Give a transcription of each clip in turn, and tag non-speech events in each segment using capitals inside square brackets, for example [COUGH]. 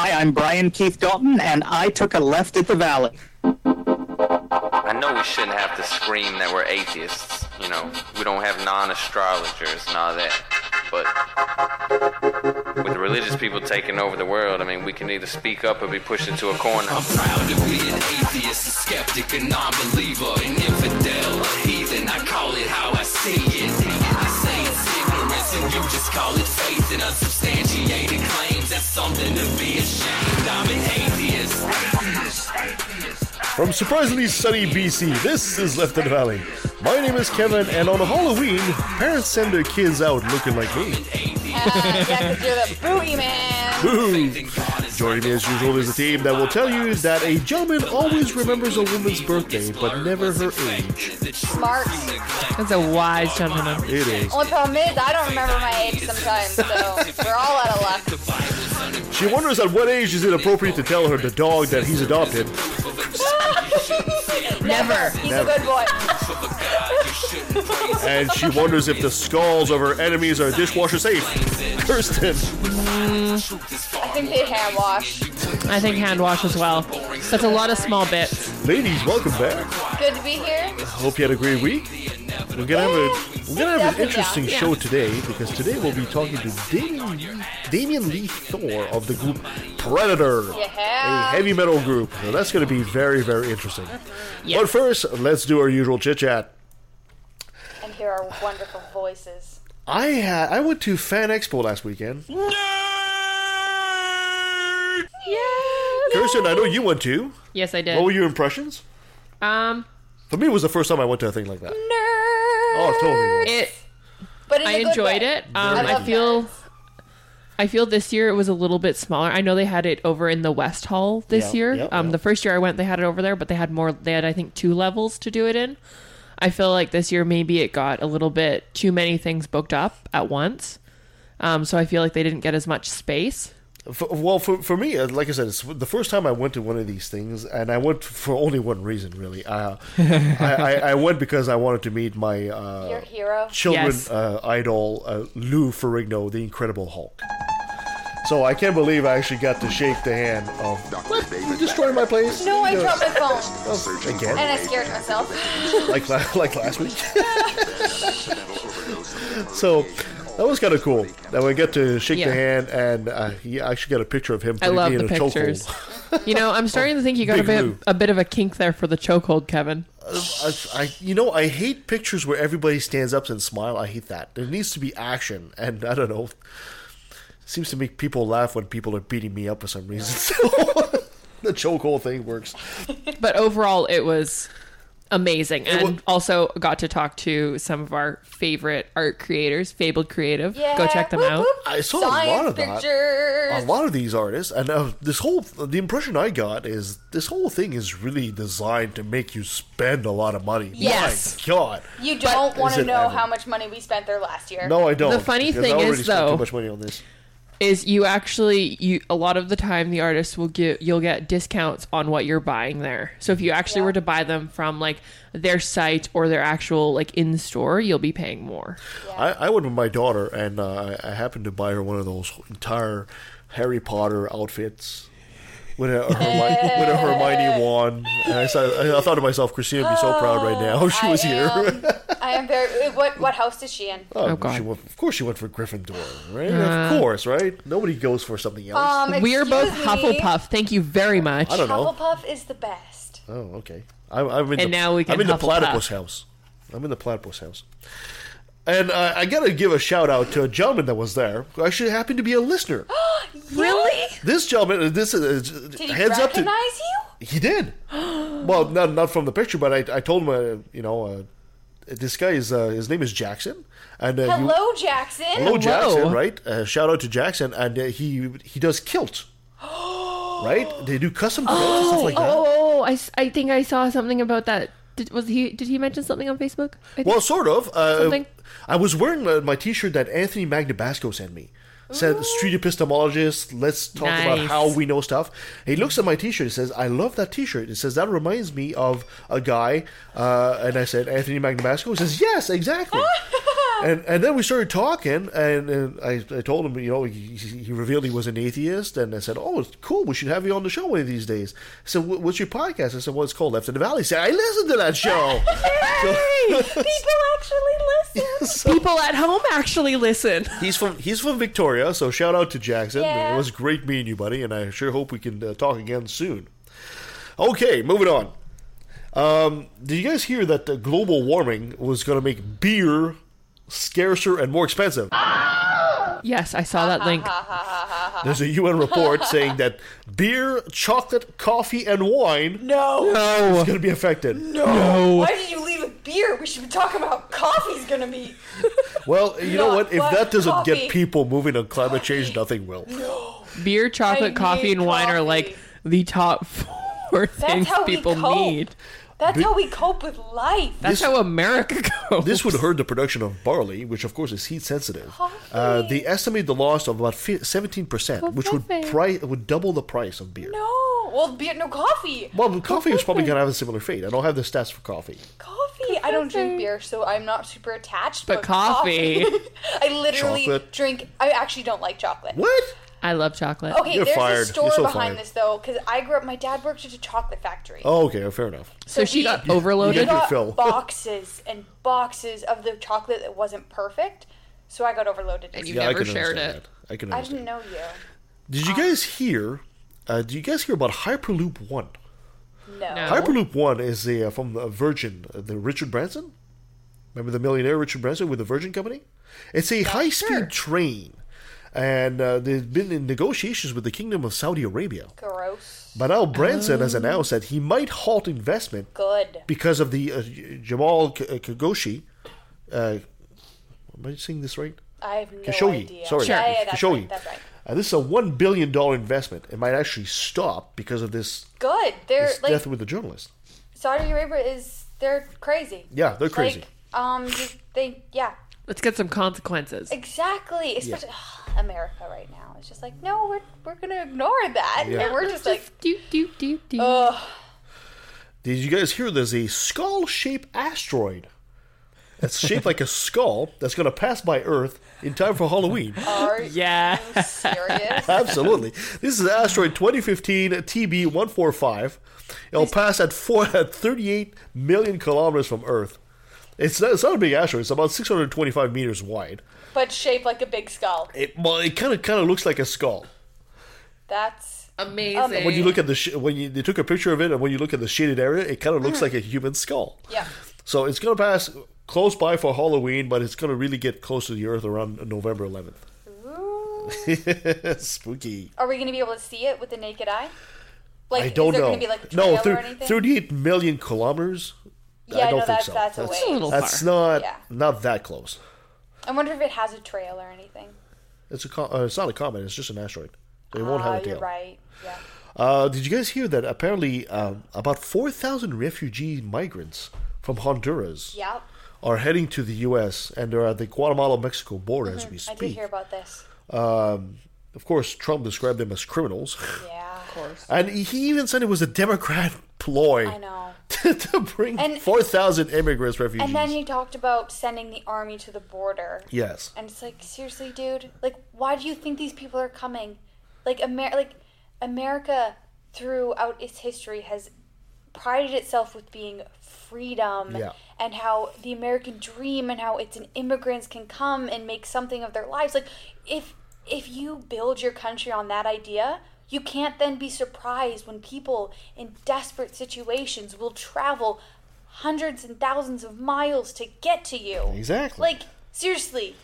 Hi, I'm Brian Keith Dalton, and I took a left at the Valley. I know we shouldn't have to scream that we're atheists. You know, we don't have non astrologers and all that. But with the religious people taking over the world, I mean, we can either speak up or be pushed into a corner. I'm proud to be an atheist, a skeptic, a non-believer, an infidel, a heathen. I call it how I see it. I say it's ignorance, and you just call it faith in unsubstantiated claims. That's something to be ashamed. I'm an atheist. Atheist, atheist. From surprisingly sunny BC, this is Left in the Valley. My name is Kevin, and on Halloween, parents send their kids out looking like me. Uh, yeah, because you're the booty man. Boo! Joining me as usual is a team that will tell you that a gentleman always remembers a woman's birthday, but never her age. Smart. That's a wise gentleman. It is. Only problem is, I don't remember my age sometimes, so we're all out of luck. She wonders at what age is it appropriate to tell her the dog that he's adopted. Never. He's Never. a good boy. And she wonders if the skulls of her enemies are dishwasher safe. Kirsten. I think they hand wash. I think hand wash as well. That's a lot of small bits. Ladies, welcome back. Good to be here. Hope you had a great week. We're gonna have a we're gonna have an interesting Yeah. show today because today we'll be talking to Damien, Damien Lee Thorr of the group Predator, a heavy metal group. So that's gonna be very very interesting. Yes. But first, let's do our usual chit chat. And hear our wonderful voices. I had I went to Fan Expo last weekend. Kirsten, I know you went too. Yes, I did. What were your impressions? Um, For me, it was the first time I went to a thing like that. Oh, totally. was. it. But in I a good enjoyed way. it. Um, I I feel. nerds. I feel this year it was a little bit smaller. I know they had it over in the West Hall this Yeah, year. yeah, um, yeah. the first year I went, they had it over there, but they had more. They had, I think, two levels to do it in. I feel like this year maybe it got a little bit too many things booked up at once. Um, so I feel like they didn't get as much space. For, well, for, for me, uh, like I said, it's the first time I went to one of these things, and I went for only one reason, really. Uh, [LAUGHS] I, I, I went because I wanted to meet my Your uh, hero. children Yes. uh, idol, uh, Lou Ferrigno, the Incredible Hulk. So I can't believe I actually got to shake the hand of. What? You destroyed my place? No, I You dropped my phone. oh, again, And I scared myself. like like last week. [LAUGHS] so that was kind of cool. That we get to shake the hand, and uh, he actually got a picture of him. I love the in a pictures. you know, I'm starting to think you [LAUGHS] got a bit a bit of a kink there for the chokehold, Kevin. I, I, you know, I hate pictures where everybody stands up and smile. I hate that. There needs to be action, and I don't know. Seems to make people laugh when people are beating me up for some reason. [LAUGHS] So [LAUGHS] the chokehold thing works. But overall, it was amazing, and wa- also got to talk to some of our favorite art creators, Fabled Creative. Yeah. Go check them Whoop, out. I saw Science a lot of that. pictures. A lot of these artists, and uh, this whole the impression I got is this whole thing is really designed to make you spend a lot of money. Yes. My God. You don't want to know ever? how much money we spent there last year. No, I don't. The funny thing I is, spent though- too much money on this. Is you actually you a lot of the time the artists will get you'll get discounts on what you're buying there. So if you actually Yeah. were to buy them from like their site or their actual like in store, you'll be paying more. I, I went with my daughter, and uh, I happened to buy her one of those entire Harry Potter outfits with a Hermione, with a Hermione wand. And I, saw, I thought to myself, Christina would be so proud right now. She I was here. [LAUGHS] I am very. What what house is she in? Oh, Oh, God. She went, of course, she went for Gryffindor, right? of course, right? Nobody goes for something else. Um, we are both excuse me. Hufflepuff. Thank you very much. I don't know. Hufflepuff is the best. Oh, okay. I'm, I'm in And the, now we can I'm in the Hufflepuff. platypus house. I'm in the platypus house. And uh, I gotta give a shout out to a gentleman that was there who actually happened to be a listener. [GASPS] Really? this gentleman, this is Did he heads up to recognize you? he did. [GASPS] well, not not from the picture, but I, I told him, uh, you know, uh, this guy is uh, his name is Jackson, and uh, you- Hello, Jackson. Hello, Jackson, right? Uh, shout out to Jackson, and uh, he he does kilt, [GASPS] right? They do custom quilts and stuff like that. Oh, I, s- I think I saw something about that. Did, was he? Did he mention something on Facebook? I think- Well, sort of. Uh, Something? I was wearing uh, my T-shirt that Anthony Magnabosco sent me. Said street epistemologist. Let's talk about how we know stuff. He looks at my T-shirt. He says, "I love that T-shirt." It says that reminds me of a guy. Uh, and I said, "Anthony Magnabosco." He says, "Yes, exactly." [LAUGHS] And and then we started talking, and, and I, I told him, you know, he, he revealed he was an atheist, and I said, "Oh, it's cool. We should have you on the show one of these days." I said, "What's your podcast?" I said, "Well, it's called Left in the Valley." He said, "I listened to that show." [LAUGHS] [LAUGHS] People actually listen. People at home actually listen. he's from he's from Victoria, so shout out to Jackson. Yeah. It was great meeting you, buddy, and I sure hope we can uh, talk again soon. Okay, moving on. Um, did you guys hear that global warming was going to make beer scarcer and more expensive? Yes, I saw that link. [LAUGHS] There's a UN report saying that beer, chocolate, coffee, and wine No. no. is going to be affected. No. Why did you leave with beer? We should be talking about coffee's gonna be. Well, you know what? If what that doesn't coffee. get people moving on climate change, nothing will. [GASPS] Beer, chocolate, I coffee, need and wine are like the top [LAUGHS] four things people cope. need. That's how we cope with life. That's how America [LAUGHS] goes. This would hurt the production of barley, which of course is heat sensitive. Uh, Coffee. they estimate the loss of about seventeen percent, which would Coffee. pri- would double the price of beer. No. Well, beer, no coffee. Well, coffee is probably gonna have a similar fate. I don't have the stats for coffee. Coffee. I don't drink beer, so I'm not super attached. But coffee. [LAUGHS] I literally Chocolate. drink. I actually don't like chocolate. What? I love chocolate. Okay, You're there's fired. a story You're so behind fired. this though, because I grew up. My dad worked at a chocolate factory. Oh, okay, fair enough. so she we- got overloaded. get your got fill. [LAUGHS] boxes and boxes of the chocolate that wasn't perfect, so I got overloaded. And you yeah, never shared it. That. I can I didn't know you. Did you guys hear? Uh, did you guys hear about Hyperloop One? No. No. Hyperloop One is the uh, from uh, Virgin, uh, the Richard Branson. Remember the millionaire Richard Branson with the Virgin Company? It's a high-speed sure. train, and uh, they've been in negotiations with the Kingdom of Saudi Arabia. Gross. But now Branson has announced that he might halt investment Good. because of the uh, Jamal K- uh, Khashoggi. Uh, am I saying this right? I have no Khashoggi. idea. Sorry, Yeah, yeah, that's Khashoggi. right. That's right. Uh, this is a one billion dollar investment. It might actually stop because of this, Good. They're this like death with the journalist. Saudi Arabia is. They're crazy. Yeah, they're crazy. Like, um, you- they yeah, Let's get some consequences. exactly. Especially America right now. It's just like no, we're we're gonna ignore that, Yeah. and we're just like, do do do do. ugh. Did you guys hear there's a skull shaped asteroid that's shaped like a skull that's going to pass by Earth in time for Halloween? Are yeah. you serious? [LAUGHS] Absolutely. This is asteroid 2015 TB 145. It'll pass at, four, at 38 million kilometers from Earth. It's not, it's not a big asteroid. It's about 625 meters wide. But shaped like a big skull. It, well, it kind of kind of looks like a skull. That's Amazing. When you look at the sh- when you they took a picture of it, and when you look at the shaded area, it kind of looks mm. like a human skull. yeah. So it's going to pass close by for Halloween, but it's going to really get close to the Earth around November 11th. Ooh. [LAUGHS] Spooky. Are we going to be able to see it with the naked eye? Like, I don't is there know. going to be like a no, thir- or 38 million kilometers. yeah, I don't no, think that's so. that's, That's- a It's a That's not Yeah. not that close. I wonder if it has a trail or anything. It's a co- uh, it's not a comet. It's just an asteroid. They won't have a you're tail. right. Yeah. Uh, did you guys hear that? Apparently, um, about 4,000 refugee migrants from Honduras Yep. are heading to the U.S. and they're at the Guatemala-Mexico border as we Mm-hmm. I did speak. hear about this. Um, of course, Trump described them as criminals. Yeah. Of course. And he even said it was a Democrat ploy I know. [LAUGHS] to, bring And- 4,000 immigrants, refugees. And then he talked about sending the army to the border. yes. And it's like, seriously, dude, like, why do you think these people are coming? Like, Amer- like America, throughout its history, has prided itself with being freedom Yeah. and how the American dream and how it's an immigrants can come and make something of their lives. Like, if if you build your country on that idea, you can't then be surprised when people in desperate situations will travel hundreds and thousands of miles to get to you. Exactly. Like, seriously.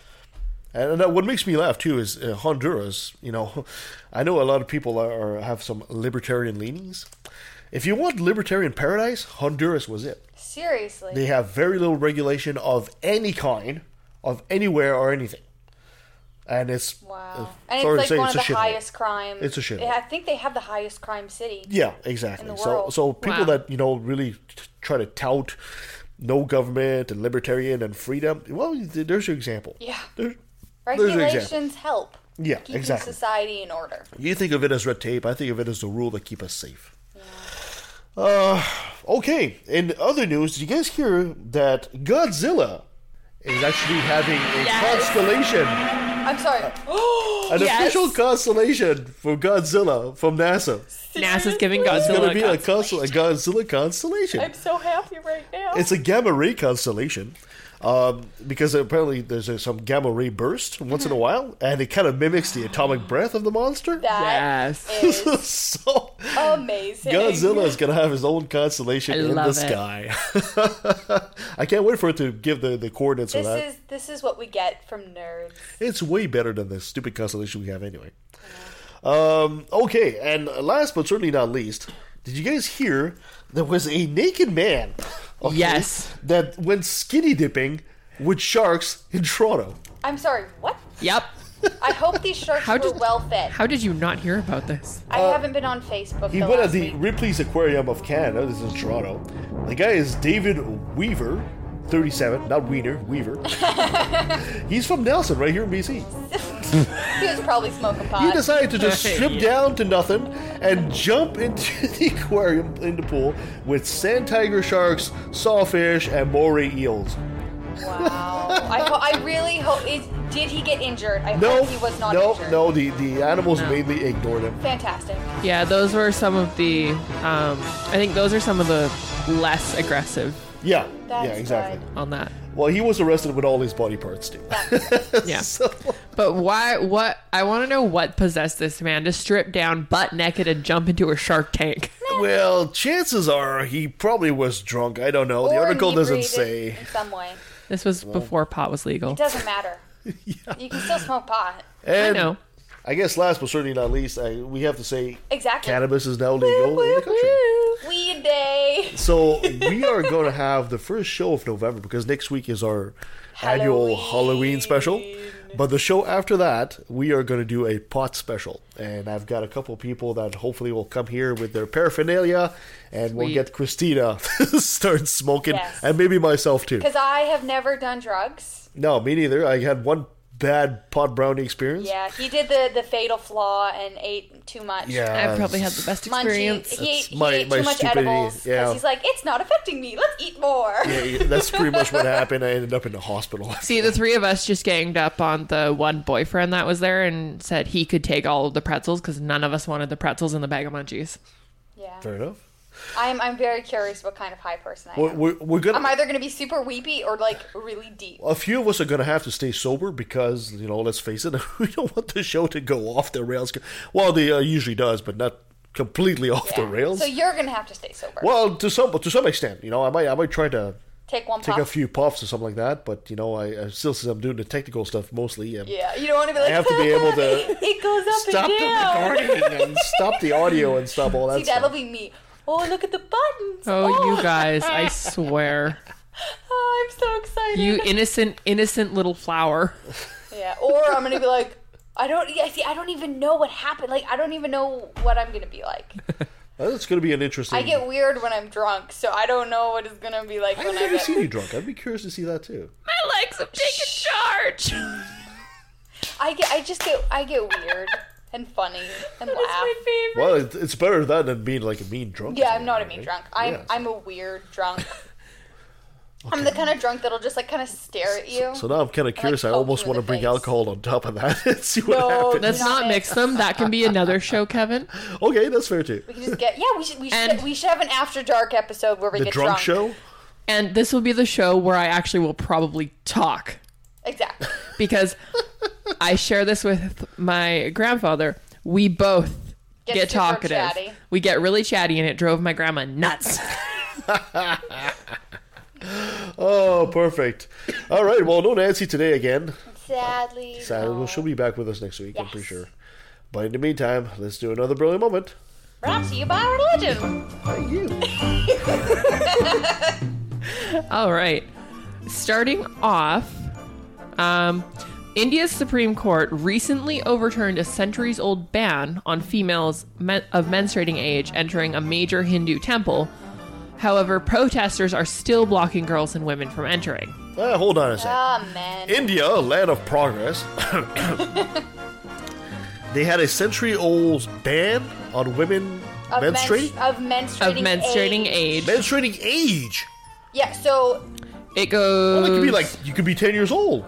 And uh, what makes me laugh too is uh, Honduras. You know, [LAUGHS] I know a lot of people are, are have some libertarian leanings. If you want libertarian paradise, Honduras was it. Seriously. They have very little regulation of any kind, of anywhere or anything, and it's wow. uh, and it's like one it's of the a shithole. highest crime. It's a shithole. I think they have the highest crime city. Yeah, exactly. in the So, world. so people Wow. that you know really t- try to tout no government and libertarian and freedom. Well, th- there's your example. Yeah. There's your example. Regulations help. Yeah, Keeping exactly. society in order. You think of it as red tape. I think of it as the rule that keep us safe. Uh, okay. In other news, did you guys hear that Godzilla is actually having a Yes. constellation, I'm sorry. an [GASPS] Yes. official constellation for Godzilla from NASA. NASA's giving Godzilla. It's Godzilla. going to be a, a constel- a Godzilla constellation. I'm so happy right now. It's a gamma ray constellation. Um, because apparently there's a, some gamma ray burst once in a while, and it kind of mimics the atomic breath of the monster. That Yes. is [LAUGHS] so amazing. Godzilla is gonna have his own constellation I in the it. sky. [LAUGHS] I can't wait for it to give the, the coordinates of This that. is this is what we get from nerds. It's way better than the stupid constellation we have anyway. Um, okay, and last but certainly not least, did you guys hear there was a naked man? Okay, Yes. That went skinny dipping with sharks in Toronto. I'm sorry. What? Yep. I hope these sharks How were did- well fed. How did you not hear about this? I uh, haven't been on Facebook. He the went at the week. Ripley's Aquarium of Canada. This is in Toronto. The guy is David Weaver, 37, not Wiener, Weaver. [LAUGHS] He's from Nelson, right here in BC. [LAUGHS] He was probably smoking pot. He decided to just Yeah. strip down to nothing and jump into [LAUGHS] the aquarium in the pool with sand tiger sharks, sawfish, and moray eels. Wow. I, ho- I really hope. Is, did he get injured? I No, hope he was not injured. no, injured. no. The the animals mainly ignored him. Fantastic. Yeah, those were some of the. Um, I think those are some of the less aggressive Yeah, That's yeah, exactly. good. on that. Well, he was arrested with all his body parts too. [LAUGHS] Yeah. So- But why? What? I want to know what possessed this man to strip down butt naked and jump into a shark tank. well, chances are he probably was drunk. I don't know. The article doesn't say. In some way. This was before pot was legal. It doesn't matter. [LAUGHS] You can still smoke pot. I know. I guess last but certainly not least, I, we have to say Exactly. cannabis is now legal in the country. Weed day. So we are going to have the first show of November because next week is our annual Halloween special. But the show after that, we are going to do a pot special, and I've got a couple people that hopefully will come here with their paraphernalia, and we'll get Christina [LAUGHS] start smoking, Yes. and maybe myself too. Because I have never done drugs. No, me neither. I had one bad pot brownie experience. Yeah, he did the, the fatal flaw and ate too much. Yeah, I probably had the best Munchie. experience. He ate, he my- ate my too much stupidity, edibles. 'cause yeah. he's like, it's not affecting me. Let's eat more. Yeah, that's pretty much what happened. I ended up in the hospital. [LAUGHS] See, the three of us just ganged up on the one boyfriend that was there and said he could take all of the pretzels because none of us wanted the pretzels in the bag of munchies. Yeah. Fair enough. I'm, I'm very curious what kind of high person I We're, am. we're, we're gonna. I'm either going to be super weepy or like really deep. a few of us are going to have to stay sober because you know let's face it [LAUGHS] we don't want the show to go off the rails well the uh, usually does but not completely off the rails So you're going to have to stay sober. well to some to some extent you know i might i might try to Take one take puff. a few puffs or something like that but you know i, I still since i'm doing the technical stuff mostly Yeah, you don't want to be like. I have to be able [LAUGHS] to it goes up stop and the down. recording and stop the audio and stop all [LAUGHS] that See, that'll be me. Oh, look at the buttons. Oh, you oh. guys, I [LAUGHS] swear. Oh, I'm so excited. You innocent, innocent little flower. Yeah, or I'm gonna be like, I don't. Yeah, see, I don't even know what happened. Like, I don't even know what I'm gonna be like. [LAUGHS] that's going to be an interesting I get weird when I'm drunk, so I don't know what it's gonna be like i've when I never get. seen you drunk i'd be curious to see that too My legs have taken charge. [LAUGHS] I get. I just get. I get weird and funny and [LAUGHS] laugh. well it, it's better that than being like a mean drunk Yeah, I'm something, not a right? mean drunk. I'm Yeah. I'm a weird drunk. [LAUGHS] I'm the kind of drunk that'll just like kind of stare at you. So now I'm kind of curious. I poke almost you in want to the bring face. alcohol on top of that [LAUGHS] and see what No, happens. Let's Not not it. mix them. That can be another show, Kevin. Okay, that's fair too. we can just get. Yeah, we should. We should. And- we should have an after dark episode where we The get drunk, show. And this will be the show where I actually will probably talk Exactly. [LAUGHS] because I share this with my grandfather. We both Get get, talkative. chatty. We get really chatty, and it drove my grandma nuts. [LAUGHS] Oh, perfect. All right. Well, no Nancy today again. Sadly. Sad. no. Well, she'll be back with us next week. I'm pretty sure. But in the meantime, let's do another brilliant moment. Brought to you by religion. Thank you. [LAUGHS] All right. Starting off, um, India's Supreme Court recently overturned a centuries old ban on females men- of menstruating age entering a major Hindu temple. However, protesters are still blocking girls and women from entering. Uh, hold on a second. Man. India, land of progress. [COUGHS] they had a century-old ban on women of menstruating. mens- of menstruating. Of menstruating age. menstruating age. Yeah. So It goes. Well, it could be like you could be ten years old.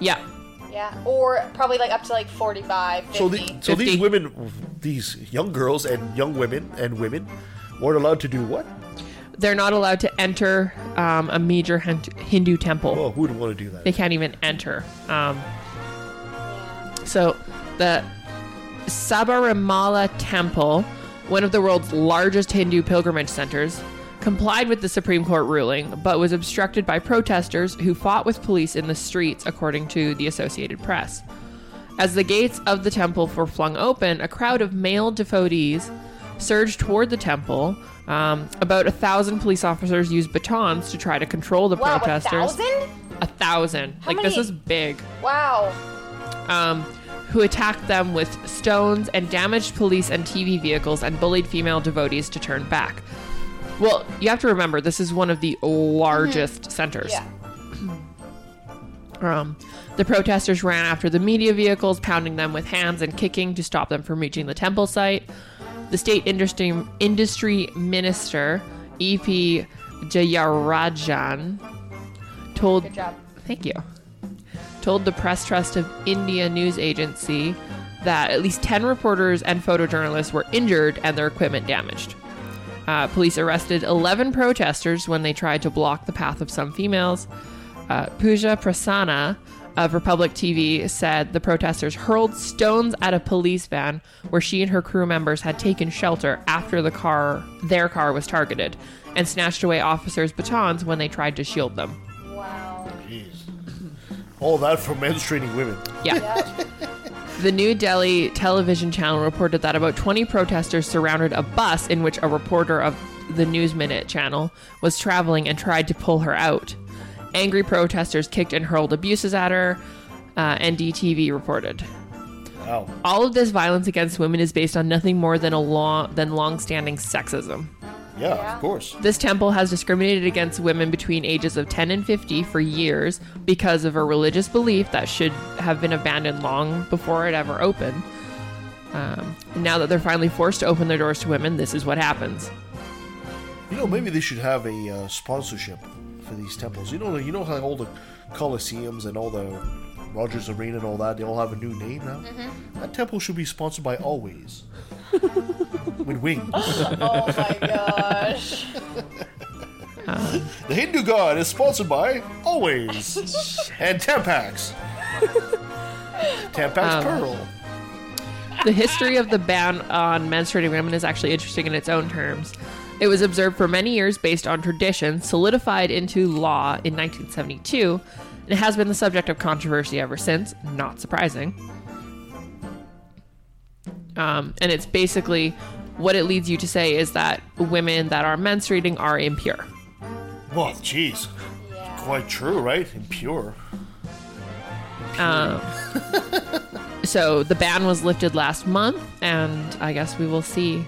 Yeah. Yeah, or probably like up to like 45, 50. So, the, so these women, these young girls and young women and women, weren't allowed to do what? They're not allowed to enter um, a major Hindu temple. Well, who would want to do that? They can't even enter. Um, so the Sabarimala Temple, one of the world's largest Hindu pilgrimage centers, complied with the Supreme Court ruling, but was obstructed by protesters who fought with police in the streets, according to the Associated Press. As the gates of the temple were flung open, a crowd of male devotees surged toward the temple. Um, about a thousand police officers used batons to try to control the wow, a protesters. thousand? A thousand. How like this many- is big. Wow. Um, who attacked them with stones and damaged police and TV vehicles and bullied female devotees to turn back. Well, you have to remember this is one of the largest centers. Yeah. [CLEARS THROAT] Um, the protesters ran after the media vehicles, pounding them with hands and kicking to stop them from reaching the temple site. The state industry industry minister, E.P. Jayarajan, told. Thank you. Told the Press Trust of India news agency that at least 10 reporters and photojournalists were injured and their equipment damaged. Uh, police arrested 11 protesters when they tried to block the path of some females. Uh, Pooja Prasanna of Republic TV said the protesters hurled stones at a police van where she and her crew members had taken shelter after the car their car was targeted and snatched away officers' batons when they tried to shield them. Wow. Jeez. All that for menstruating women. Yeah. Yeah. The New Delhi television channel reported that about 20 protesters surrounded a bus in which a reporter of the News Minute channel was traveling and tried to pull her out. Angry protesters kicked and hurled abuses at her, uh, NDTV reported. Wow. All of this violence against women is based on nothing more than a long than long-standing sexism. Yeah, Yeah. of course. This temple has discriminated against women between ages of 10 and 50 for years because of a religious belief that should have been abandoned long before it ever opened. Um, now that they're finally forced to open their doors to women, this is what happens. You know, maybe they should have a uh, sponsorship for these temples. You know, you know how all the coliseums and all the Rogers Arena and all that, they all have a new name now. That temple should be sponsored by Always. With wings. [LAUGHS] Oh my gosh. The Hindu god is sponsored by Always and Tampax. Tampax um, Pearl. The history of the ban on menstruating women is actually interesting in its own terms. It was observed for many years based on tradition, solidified into law in 1972, and it has been the subject of controversy ever since. Not surprising. Um, and it's basically what it leads you to say is that women that are menstruating are impure. Well, jeez. Yeah. Quite true, right? Impure. Um. So the ban was lifted last month, and I guess we will see.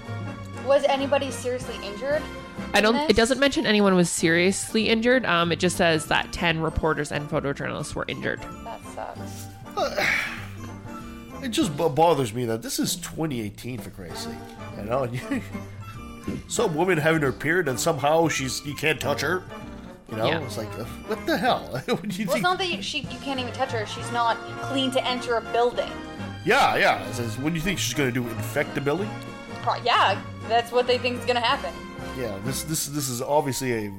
Was anybody seriously injured? I don't. in It doesn't mention anyone was seriously injured. Um, it just says that ten reporters and photojournalists were injured. That sucks. It just b- bothers me that this is 2018 for Christ's sake. You know, [LAUGHS] some woman having her period and somehow she's you can't touch her. You know, Yeah. it's like uh, what the hell? [LAUGHS] what do you Well, it's think? not that you, she you can't even touch her. She's not clean to enter a building. Yeah, yeah. It says, what do you think she's gonna do? Infect the building? Pro- yeah, that's what they think is gonna happen. Yeah. This this this is obviously a.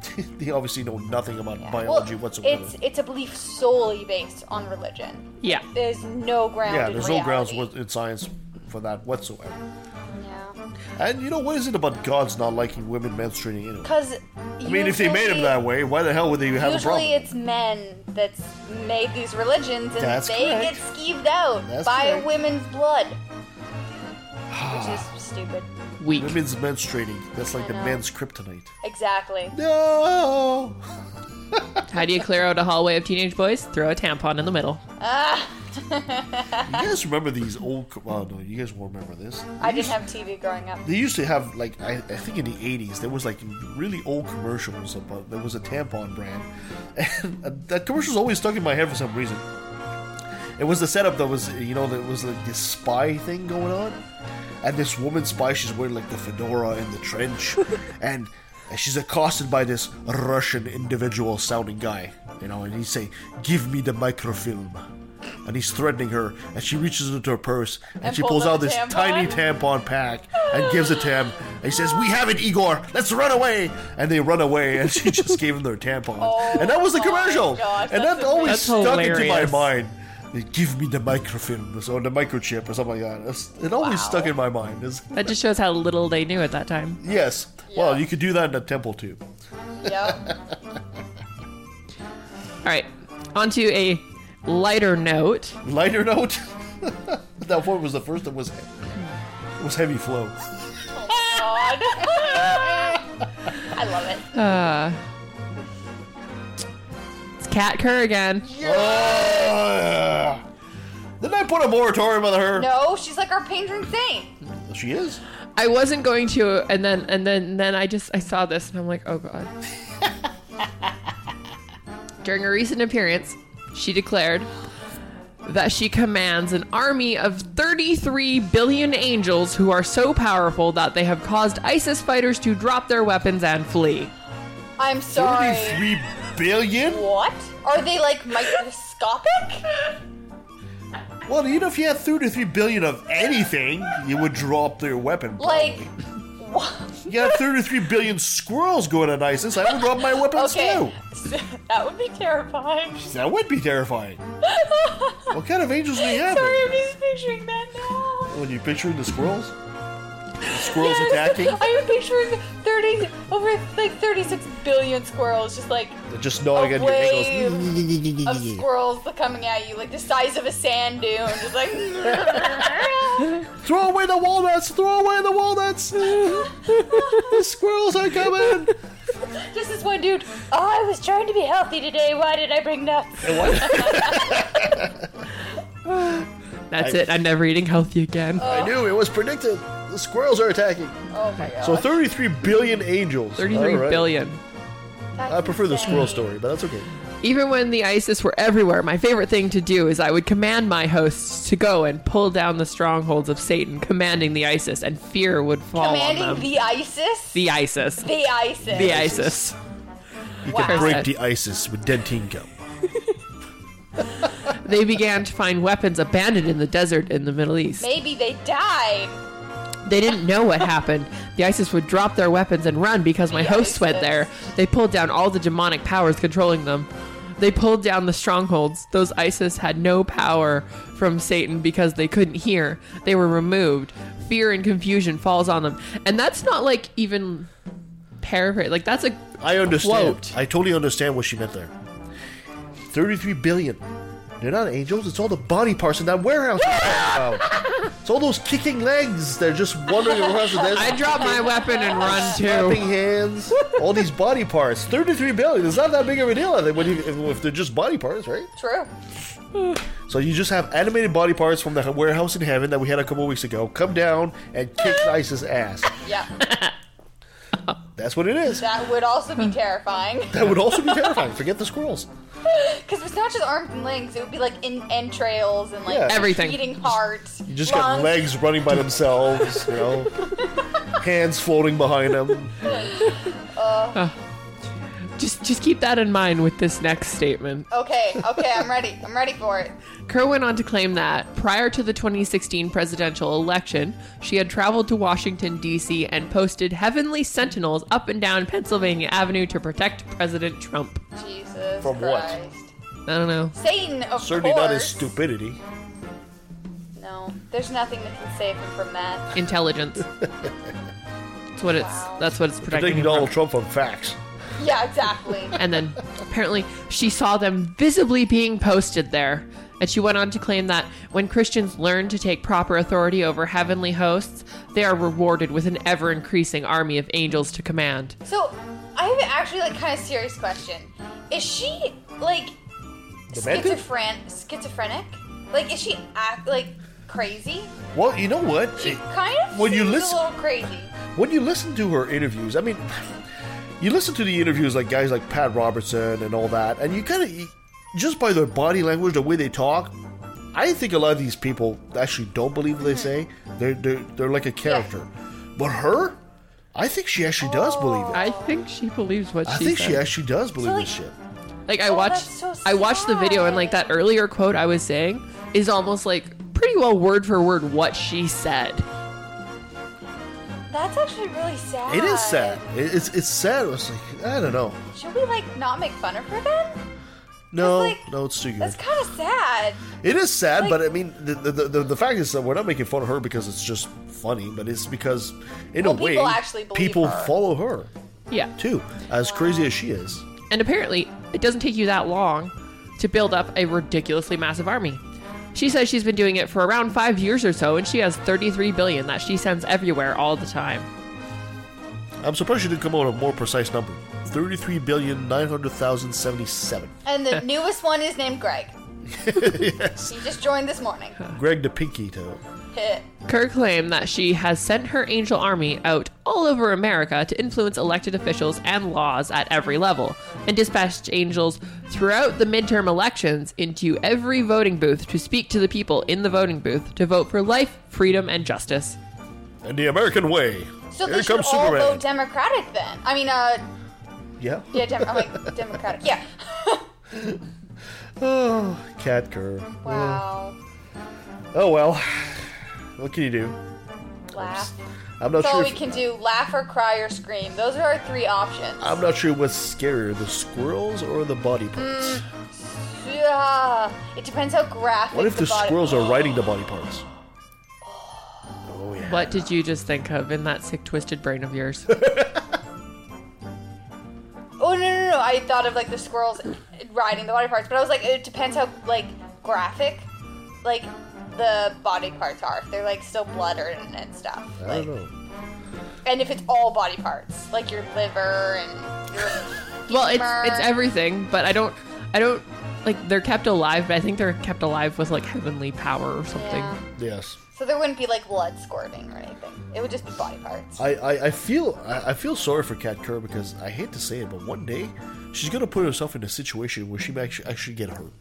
[LAUGHS] they obviously know nothing about Yeah. biology well, whatsoever. It's it's a belief solely based on religion. Yeah. There's no ground. yeah, in there's no grounds reality. with- in science for that whatsoever. Yeah. And you know what is it about gods not liking women menstruating anyway? Because I mean, if they made them that way, why the hell would they have a problem? Usually it's men that's made these religions and That's they correct. get skeeved out That's by correct. women's blood. Which is [SIGHS] stupid. Weak. Women's menstruating. That's like the men's kryptonite. Exactly. No. [LAUGHS] How do you clear out a hallway of teenage boys? Throw a tampon in the middle. [LAUGHS] You guys remember these old? co- Well, no, you guys won't remember this. I didn't have TV growing up. They used to have like I, I think in the '80s there was like really old commercials about there was a tampon brand, [LAUGHS] and uh, that commercial's always stuck in my head for some reason. It was the setup that was you know that was like this spy thing going on, and this woman spy she's wearing like the fedora and the trench, and [LAUGHS] and she's accosted by this Russian individual sounding guy, you know, and he's saying, "Give me the microfilm." And he's threatening her, and she reaches into her purse and, And she pulls pulls out out this tampon? tiny tampon pack and gives it to him. And he says, "We have it, Igor. Let's run away!" And they run away, and she [LAUGHS] just gave him their tampon. Oh and that was the Oh commercial. gosh, and that always That's stuck into my mind. They Give me the microfilm or the microchip or something like that. It's- It always Wow. stuck in my mind. It's- That just shows how little they knew at that time. yes. Well, you could do that in a temple too. Yep. [LAUGHS] All right, on to a lighter note. Lighter note. [LAUGHS] that one was the first that was it was heavy flow. Oh, God. [LAUGHS] I love it. Uh, it's Kat Kerr again. Ah. Didn't I put a moratorium on her? No, she's like our patron saint. She is. I wasn't going to, and then and then and then I just I saw this and I'm like, oh god. [LAUGHS] During a recent appearance, she declared that she commands an army of 33 billion angels who are so powerful that they have caused ISIS fighters to drop their weapons and flee. I'm sorry. Thirty-three billion. What? Are they like microscopic? Well, you know, if you had three to three billion of anything, you would drop their weapon. Like, probably. what? you got thirty-three billion squirrels going at ISIS. I would drop my weapons Okay, too. that would be terrifying. That would be terrifying. [LAUGHS] what kind of angels do you have? Sorry? I'm just picturing that now. When you picturing the squirrels, squirrels Yes, attacking, I am picturing 30, over like 36 billion squirrels just like They're just gnawing at your wave ankles. of squirrels coming at you, like the size of a sand dune, just like. [LAUGHS] Throw away the walnuts! Throw away the walnuts! the squirrels are coming! just this one dude. Oh, I was trying to be healthy today. Why did I bring nuts? [LAUGHS] [LAUGHS] That's I- it. I'm never eating healthy again. I knew it was predicted. The squirrels are attacking. Oh my god. So 33 billion angels. Thirty-three All right. billion. I prefer the squirrel story, but that's okay. Even when the ISIS were everywhere, my favorite thing to do is I would command my hosts to go and pull down the strongholds of Satan, commanding the ISIS, and fear would fall on Commanding them. the ISIS. The ISIS. The ISIS. The ISIS. You Wow. can break the ISIS with dentin gum. They began to find weapons abandoned in the desert in the Middle East. Maybe they died. They didn't know what happened. The ISIS would drop their weapons and run because my The hosts went there. They pulled down all the demonic powers controlling them. They pulled down the strongholds. Those ISIS had no power from Satan because they couldn't hear. They were removed. Fear and confusion falls on them. And that's not like even paraphrase. Like that's a I understand. Quote. I totally understand what she meant there. 33 billion. They're not angels, it's all the body parts in that warehouse. you're talking about. It's all those kicking legs. They're just wandering across the desert. I drop my weapon and run Clapping too. hands, all these body parts. 33 billion. It's not that big of a deal, I think, if, if they're just body parts, right? True. So you just have animated body parts from the warehouse in heaven that we had a couple weeks ago come down and kick [LAUGHS] ISIS ass. Yeah. [LAUGHS] That's what it is. That would also be terrifying. That would also be terrifying. Forget the squirrels. [LAUGHS] Because it's not just arms and legs. It would be like in entrails and like Yeah. Everything. eating parts. You just got legs running by themselves, you know, [LAUGHS] hands floating behind them. Uh. Just just keep that in mind with this next statement. Okay, okay, I'm ready. I'm ready for it. Kerr went on to claim that prior to the 2016 presidential election, she had traveled to Washington, D.C., and posted heavenly sentinels up and down Pennsylvania Avenue to protect President Trump. Jesus From what? I don't know. Satan, of Certainly course. not his stupidity. No, there's nothing that can save him from that. Intelligence. [LAUGHS] That's what it's. That's what it's protecting Predicting him Donald from. Trump on facts. Yeah, exactly. [LAUGHS] And then apparently she saw them visibly being posted there. And she went on to claim that when Christians learn to take proper authority over heavenly hosts, they are rewarded with an ever increasing army of angels to command. So, I have an actually like kind of serious question. Is she like Demented? schizophren- schizophrenic? Like, is she act like crazy? Well, you know what? She It- kind of when you listen- a little crazy. when you listen to her interviews, I mean, you listen to the interviews like guys like Pat Robertson and all that, and you kind of just by their body language, the way they talk, I think a lot of these people actually don't believe what they mm-hmm. say. They're they're, they're like a character, but her, I think she actually does believe it. I think she believes what I she I think said. she actually does believe So, like- this shit. Like I Oh, watched, that's so I watched the video, and like that earlier quote I was saying is almost like pretty well word for word what she said. That's actually really sad. It is sad. It- It's it's sad. It's like I don't know. Should we like not make fun of her then? No, like, no, it's too good. That's kind of sad. It is sad, like- but I mean, the, the, the, the fact is that we're not making fun of her because it's just funny, but it's because, in Well, a way, people actually believe people her. follow her Yeah, too, as crazy as she is. and apparently it doesn't take you that long to build up a ridiculously massive army. She says she's been doing it for around five years or so, and she has 33 billion that she sends everywhere all the time. I'm surprised she didn't come out with a more precise number: thirty-three billion nine hundred thousand seventy-seven. And the newest one is named Greg. [LAUGHS] yes, He just joined this morning. Greg the Pinky Toe. Hit. Kerr claimed that she has sent her angel army out all over America to influence elected officials and laws at every level, and dispatched angels throughout the midterm elections into every voting booth to speak to the people in the voting booth to vote for life, freedom, and justice. And the American way. So Here they should comes all Superman. vote Democratic then. I mean, uh, yeah. yeah, Dem- I'm like Democratic. Yeah. [LAUGHS] Oh, Kat Kerr. wow. Oh well. What can you do? Laugh. I'm not That's sure. all we If, can do. Laugh or cry or scream. Those are our three options. I'm not sure what's scarier, the squirrels or the body Mm. parts. Yeah. It depends how graphic. What if the body- squirrels are riding the body parts? Oh yeah. What did you just think of in that sick, twisted brain of yours? [LAUGHS] Oh no no no! I thought of like the squirrels riding the body parts, but I was like, it depends how like graphic, like the body parts are. If they're like still blood or and, and stuff. I Like, don't know. and if it's all body parts, like your liver and your. [LAUGHS] well, it's it's everything, but I don't, I don't like they're kept alive, but I think they're kept alive with like heavenly power or something. Yeah. Yes. So there wouldn't be like blood squirting or anything. It would just be body parts. I, I, I feel I, I feel sorry for Kat Kerr because I hate to say it, but one day she's gonna put herself in a situation where she might actually, actually get hurt.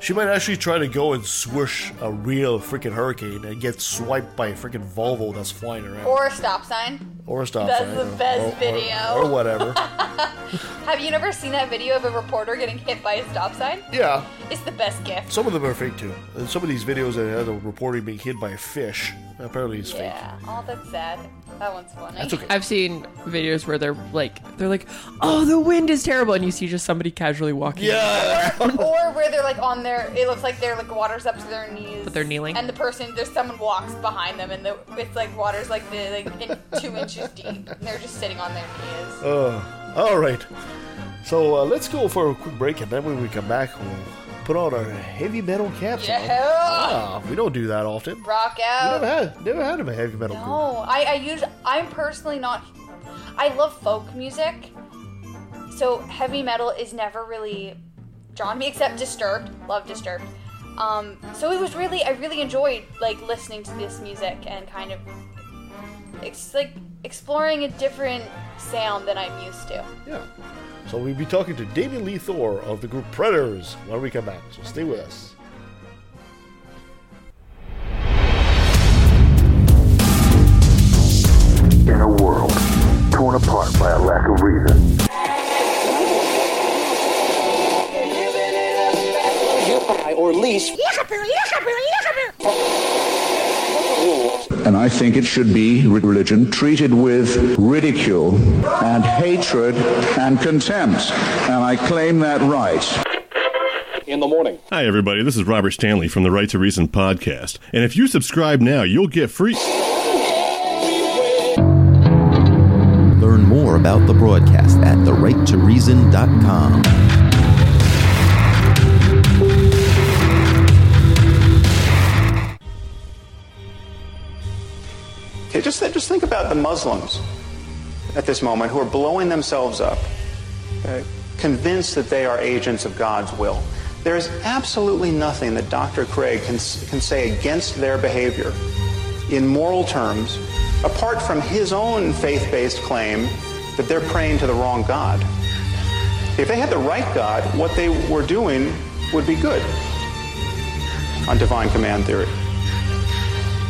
She might actually try to go and swoosh a real freaking hurricane and get swiped by a freaking Volvo that's flying around. or a stop sign. Or a stop That's sign, That's the best or- or- video. Or, whatever. [LAUGHS] Have you never seen that video of a reporter getting hit by a stop sign? yeah. It's the best gift. Some of them are fake too. And some of these videos that had a reporter being hit by a fish, apparently it's fake. Yeah. Oh, that's sad. That one's funny. That's okay. I've seen videos where they're like, they're like, oh, the wind is terrible, and you see just somebody casually walking. Yeah. or where they're like on their it looks like they're like water's up to their knees But they're kneeling? and the person there's someone walks behind them and the it's like water's like the like in two inches deep and they're just sitting on their knees Uh, all right. So uh, let's go for a quick break, and then when we come back, we'll put on our heavy metal caps. on. yeah Ah, we don't do that often. rock We never out had, never had a heavy metal group. no i i use i'm personally not i love folk music so heavy metal is never really drawn me except disturbed love disturbed um so it was really i really enjoyed like listening to this music and kind of it's like exploring a different sound than i'm used to Yeah. So we'll be talking to Damien Lee Thorr of the group Predators when we come back. So stay with us. In a world torn apart by a lack of reason, Or lease. And I think it should be religion treated with ridicule and hatred and contempt. And I claim that right. In the morning. Hi, everybody. This is Robert Stanley from the Right to Reason podcast. And if you subscribe now, you'll get free. Learn more about the broadcast at therighttoreason.com. Okay, just, just think about the Muslims at this moment who are blowing themselves up, uh, convinced that they are agents of God's will. There is absolutely nothing that Dr. Craig can, can say against their behavior in moral terms, apart from his own faith based claim that they're praying to the wrong God. If they had the right God, what they were doing would be good on divine command theory.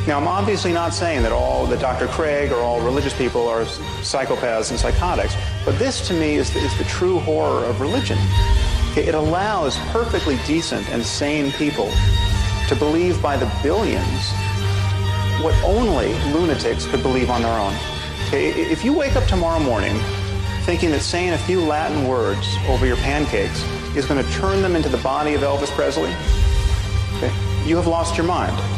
Now, I'm obviously not saying that all that Dr. Craig or all religious people are psychopaths and psychotics, but this to me is the, is the true horror of religion. It allows perfectly decent and sane people to believe by the billions what only lunatics could believe on their own. If you wake up tomorrow morning thinking that saying a few Latin words over your pancakes is going to turn them into the body of Elvis Presley, eh, you have lost your mind.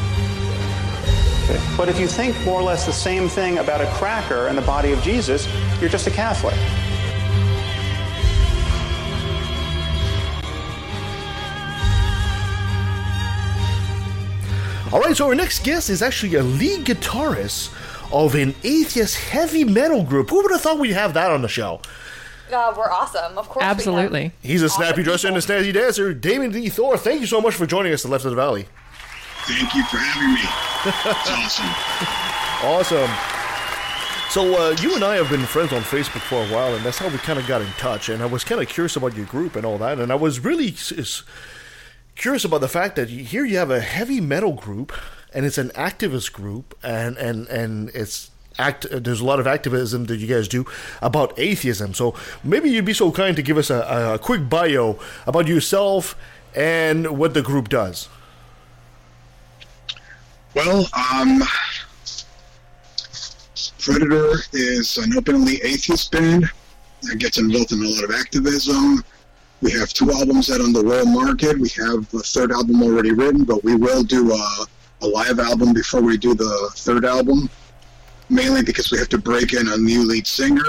Okay? But if you think more or less the same thing about a cracker and the body of Jesus, you're just a Catholic. All right, so our next guest is actually a lead guitarist of an atheist heavy metal group. Who would have thought we'd have that on the show? Uh, we're awesome, of course. Absolutely. He's a snappy dresser and a snazzy dancer. Damien Lee Thorr, thank you so much for joining us at Left of the Valley. Thank you for having me. It's [LAUGHS] awesome. Awesome. So uh, you and I have been friends on Facebook for a while, and that's how we kind of got in touch. And I was kind of curious about your group and all that, and I was really curious about the fact that here you have a heavy metal group, and it's an activist group, and and and it's act. There's a lot of activism that you guys do about atheism. So maybe you'd be so kind to give us a, a quick bio about yourself and what the group does. Well, um, Predator is an openly atheist band that gets involved in a lot of activism. We have two albums out on the world market. We have a third album already written, but we will do a, a live album before we do the third album, mainly because we have to break in a new lead singer.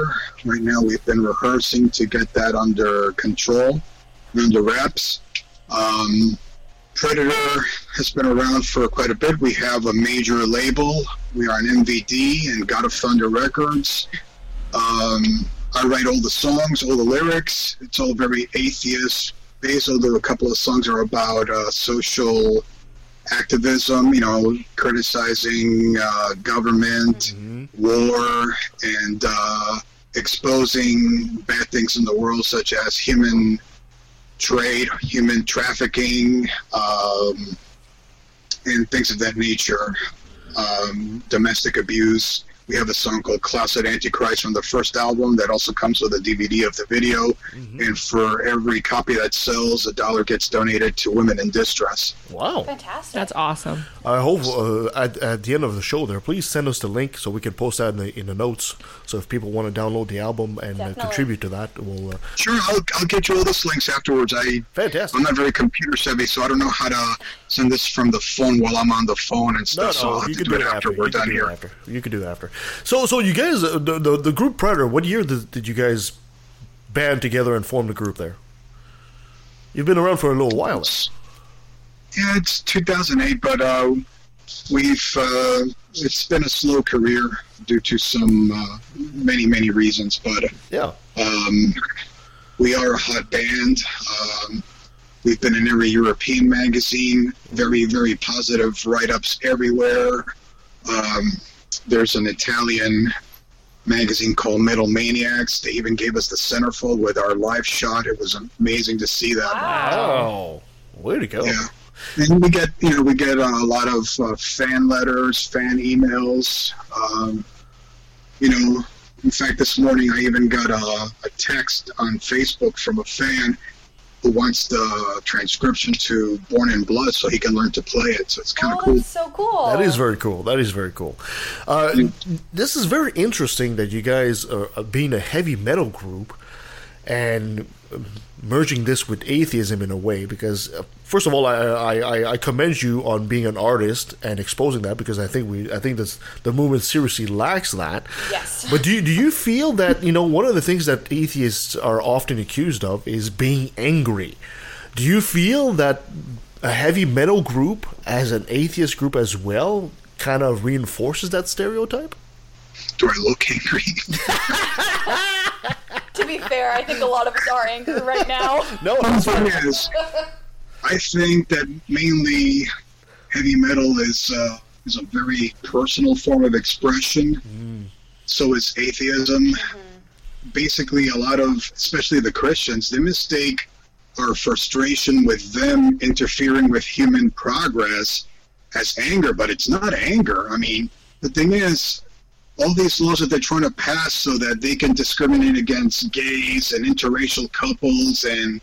Right now, we've been rehearsing to get that under control, under wraps. Um, Predator has been around for quite a bit. We have a major label. We are an MVD and God of Thunder Records. Um, I write all the songs, all the lyrics. It's all very atheist based, although a couple of songs are about uh, social activism, you know, criticizing uh, government, war, and uh, exposing bad things in the world, such as human trade, human trafficking, um, and things of that nature. Um, domestic abuse. We have a song called Closet Antichrist from the first album that also comes with a DVD of the video. And for every copy that sells, a dollar gets donated to women in distress. Wow. Fantastic. That's awesome. I hope uh, at, at the end of the show there, please send us the link so we can post that in the, in the notes. So if people want to download the album and uh, contribute to that, we'll. Uh, Sure, I'll, I'll get you all those links afterwards. I Fantastic. I'm not very computer savvy, so I don't know how to send this from the phone while I'm on the phone and no, stuff. so I'll have to do do it it after. You afterwards can on here. after. You can do it after. So, so you guys, uh, the, the the group Predator. What year did, did you guys band together and form the group there? You've been around for a little while. It's, Yeah, it's 2008, but uh, we've uh, it's been a slow career due to some uh, many many reasons. But Yeah. um, we are a hot band. Um, we've been in every European magazine. Very very positive write ups everywhere. Um, there's an Italian magazine called Metal Maniacs. They even gave us the centerfold with our live shot. It was amazing to see that. Oh, way to go! Yeah. And we get, you know, we get uh, a lot of uh, fan letters, fan emails. Um, you know, in fact, this morning I even got a, a text on Facebook from a fan who wants the transcription to Born in Blood so he can learn to play it. So it's kind of Oh, cool. that's so cool. That is very cool. That is very cool. Uh, this is very interesting that you guys are, are being a heavy metal group and um, merging this with atheism in a way. Because uh, first of all, I, I, I- I commend you on being an artist and exposing that because I think we I think this, the movement seriously lacks that. Yes. But do you, do you feel that you know one of the things that atheists are often accused of is being angry? Do you feel that a heavy metal group as an atheist group as well kind of reinforces that stereotype? Do I look angry? [LAUGHS] to be fair, I think a lot of us are angry right now. [LAUGHS] No, The thing is, I think that mainly heavy metal is uh, is a very personal form of expression. So is atheism. Basically, a lot of, especially the Christians, they mistake our frustration with them interfering with human progress as anger, but it's not anger. I mean, the thing is, all these laws that they're trying to pass so that they can discriminate against gays and interracial couples and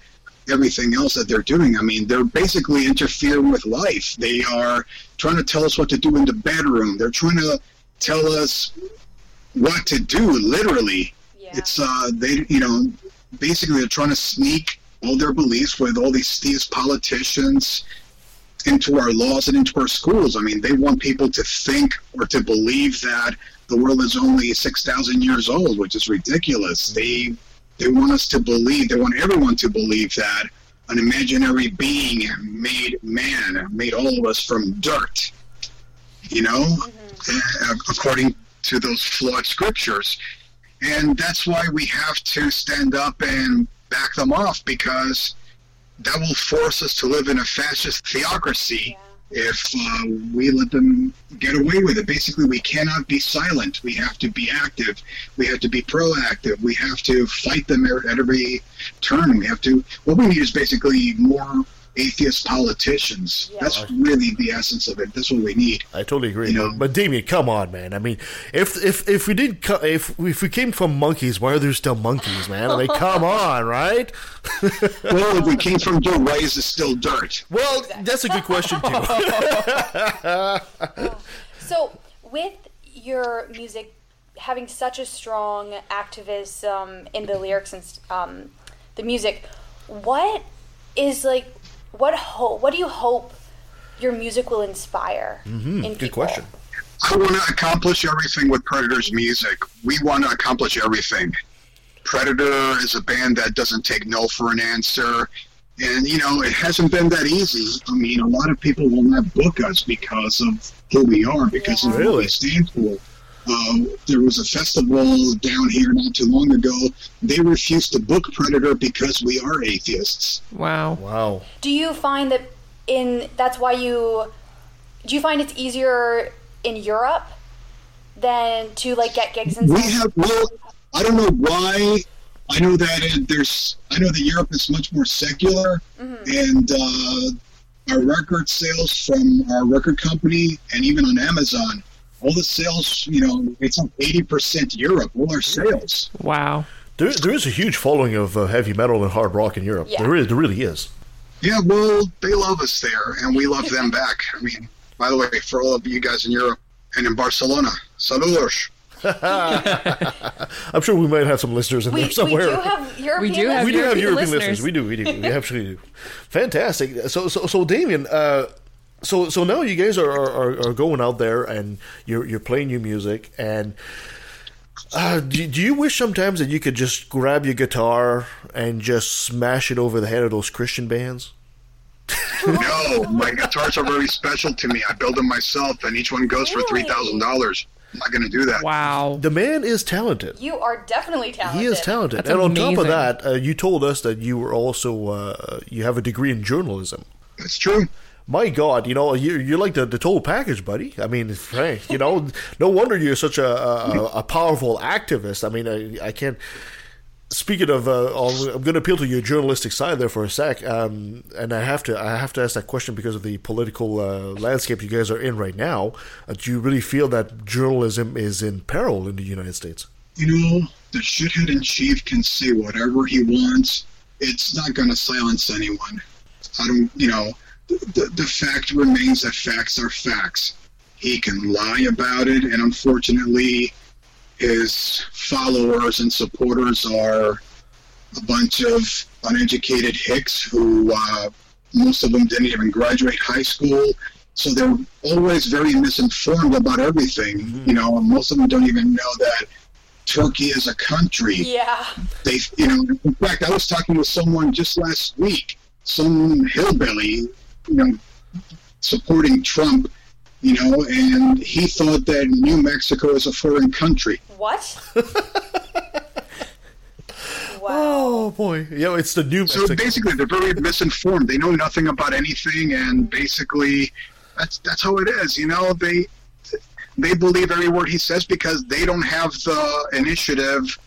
everything else that they're doing. I mean, they're basically interfering with life. They are trying to tell us what to do in the bedroom. They're trying to tell us what to do, literally. It's uh, they, you know, basically they're trying to sneak all their beliefs with all these these politicians into our laws and into our schools. I mean, they want people to think or to believe that the world is only six thousand years old, which is ridiculous. They they want us to believe. They want everyone to believe that an imaginary being made man, made all of us from dirt. You know, uh, according to those flawed scriptures, and that's why we have to stand up and back them off because that will force us to live in a fascist theocracy if uh, we let them get away with it. Basically, we cannot be silent. We have to be active. We have to be proactive. We have to fight them at every turn. We have to. What we need is basically more atheist politicians. That's really the essence of it. That's what we need. I totally agree. You know? But Damien, come on, man. I mean, if if if we did co- if if we came from monkeys, why are there still monkeys, man? I mean, [LAUGHS] come on, right? [LAUGHS] well, if we came from dirt, why is it still dirt? Well, that's a good question too. [LAUGHS] So, with your music having such a strong activism in the lyrics and um, the music, what is like, what hope? What do you hope your music will inspire Mm-hmm. in Good people? question. I want to accomplish everything with Predator's music. We want to accomplish everything. Predator is a band that doesn't take no for an answer. And, you know, it hasn't been that easy. I mean, a lot of people will not book us because of who we are, because of what we stand for. Uh, there was a festival down here not too long ago. They refused to book Predator because we are atheists. Wow. Wow. Do you find that in that's why you do you find it's easier in Europe than to like get gigs and We have well, I don't know why. I know that it, there's. I know that Europe is much more secular, and uh, our record sales from our record company and even on Amazon, all the sales. You know, it's up eighty percent Europe. All our sales. Wow. There, there is a huge following of uh, heavy metal and hard rock in Europe. Yeah. There is, there really is. Yeah, well, they love us there, and we love them back. I mean, by the way, for all of you guys in Europe and in Barcelona, saludos. [LAUGHS] I'm sure we might have some listeners in We, there we somewhere. do have European We do have we do have European European listeners. listeners. We do. We do. We actually do. Fantastic. So, so, so, Damien. Uh, so, so now you guys are, are, are going out there and you're you're playing your music. And uh, do, do you wish sometimes that you could just grab your guitar and just smash it over the head of those Christian bands? [LAUGHS] no, my guitars are very special to me. I build them myself, and each one goes for three thousand dollars. I'm not going to do that. Wow. The man is talented. You are definitely talented. He is talented, That's and on top of that, uh, you told us that you were also uh, you have a degree in journalism. That's true. My God, you know you're, you're like the, the total package, buddy. I mean, hey, you know, no wonder you're such a, a, a powerful activist. I mean, I, I can't. Speaking of, uh, I'm going to appeal to your journalistic side there for a sec, um, and I have to I have to ask that question because of the political uh, landscape you guys are in right now. Uh, do you really feel that journalism is in peril in the United States? You know, the shithead in chief can say whatever he wants. It's not going to silence anyone. I don't, you know, the, the fact remains that facts are facts. He can lie about it, and unfortunately, his followers and supporters are a bunch of uneducated hicks who uh, most of them didn't even graduate high school. So they're always very misinformed about everything. You know, and most of them don't even know that Turkey is a country. Yeah. They, you know, in fact, I was talking with someone just last week, some hillbilly, you know, supporting Trump, you know, and he thought that New Mexico is a foreign country. What? [LAUGHS] Oh boy, yeah, it's the new. So basically, they're very misinformed. They know nothing about anything, and basically, that's that's how it is. You know, they they believe every word he says because they don't have the initiative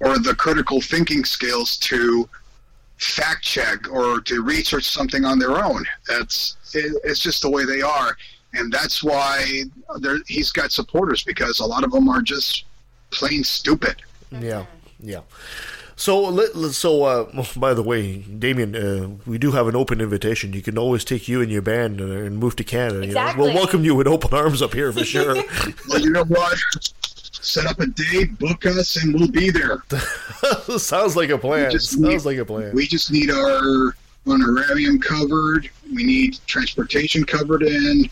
or the critical thinking skills to fact check or to research something on their own. That's it, it's just the way they are. and that's why he's got supporters because a lot of them are just plain stupid. Yeah, yeah. So, let, let- so uh, [LAUGHS] by the way, Damien, uh, we do have an open invitation. You can always take you and your band uh, and move to Canada. you know? We'll welcome you with open arms up here for sure. [LAUGHS] Well, you know what? Set up a date, book us, and we'll be there. [LAUGHS] Sounds like a plan. just Sounds need- like a plan. We just need our honorarium covered. We need transportation covered and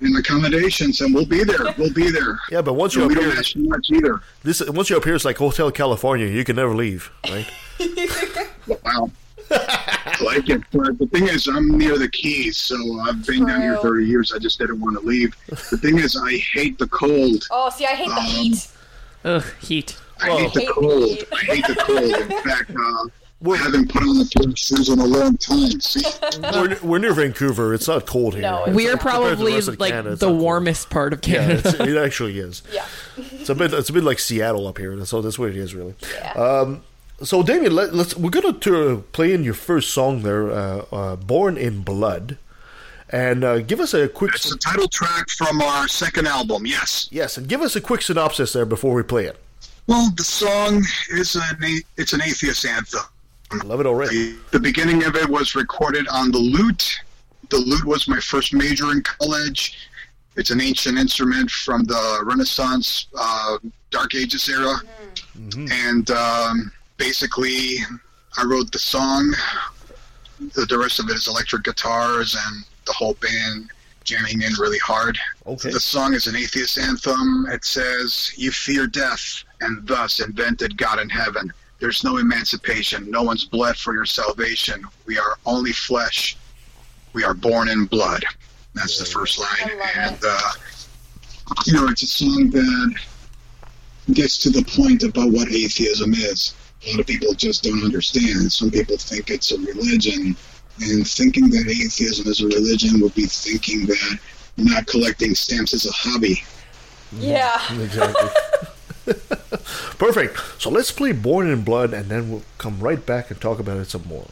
and accommodations, and we'll be there. [LAUGHS] We'll be there. Yeah, but once And you're we up don't here, ask you much either. this once you're up here, it's like Hotel California. You can never leave, right? [LAUGHS] Wow. I like it. But the thing is, I'm near the Keys, so I've been down here 30 years. I just didn't want to leave. The thing is, I hate the cold. Oh, see, I hate the Um, heat. Ugh, heat. I hate the Hate the cold. heat. I hate the cold. In [LAUGHS] fact, uh, I haven't put on the pair of shoes in a long time. See, we're, we're near Vancouver. It's not cold here. No, It's We are like- compared the probably like Canada, the not cold. warmest part of Canada. it's, it actually is. [LAUGHS] Yeah. It's a bit. It's a bit like Seattle up here. So that's what it is, really. Um, so Damien, let, let's we're gonna to play in your first song there, uh, uh, "Born in Blood," and uh, give us a quick. it's the title track from our second album. Yes. Yes, and give us a quick synopsis there before we play it. Well, the song is an it's an atheist anthem. Love it already. The beginning of it was recorded on the lute. The lute was my first major in college. It's an ancient instrument from the Renaissance, uh, Dark Ages era. And um, basically, I wrote the song. The, the rest of it is electric guitars and the whole band jamming in really hard. Okay. The song is an atheist anthem. It says, You fear death, and thus invented God in heaven. There's no emancipation. No one's bled for your salvation. We are only flesh. We are born in blood. That's the first line. I And, uh, you know, it's a song that gets to the point about what atheism is. A lot of people just don't understand. Some people think it's a religion, and thinking that atheism is a religion would be thinking that not collecting stamps is a hobby. Yeah. [LAUGHS] Exactly. [LAUGHS] Perfect. So let's play "Born in Blood," and then we'll come right back and talk about it some more.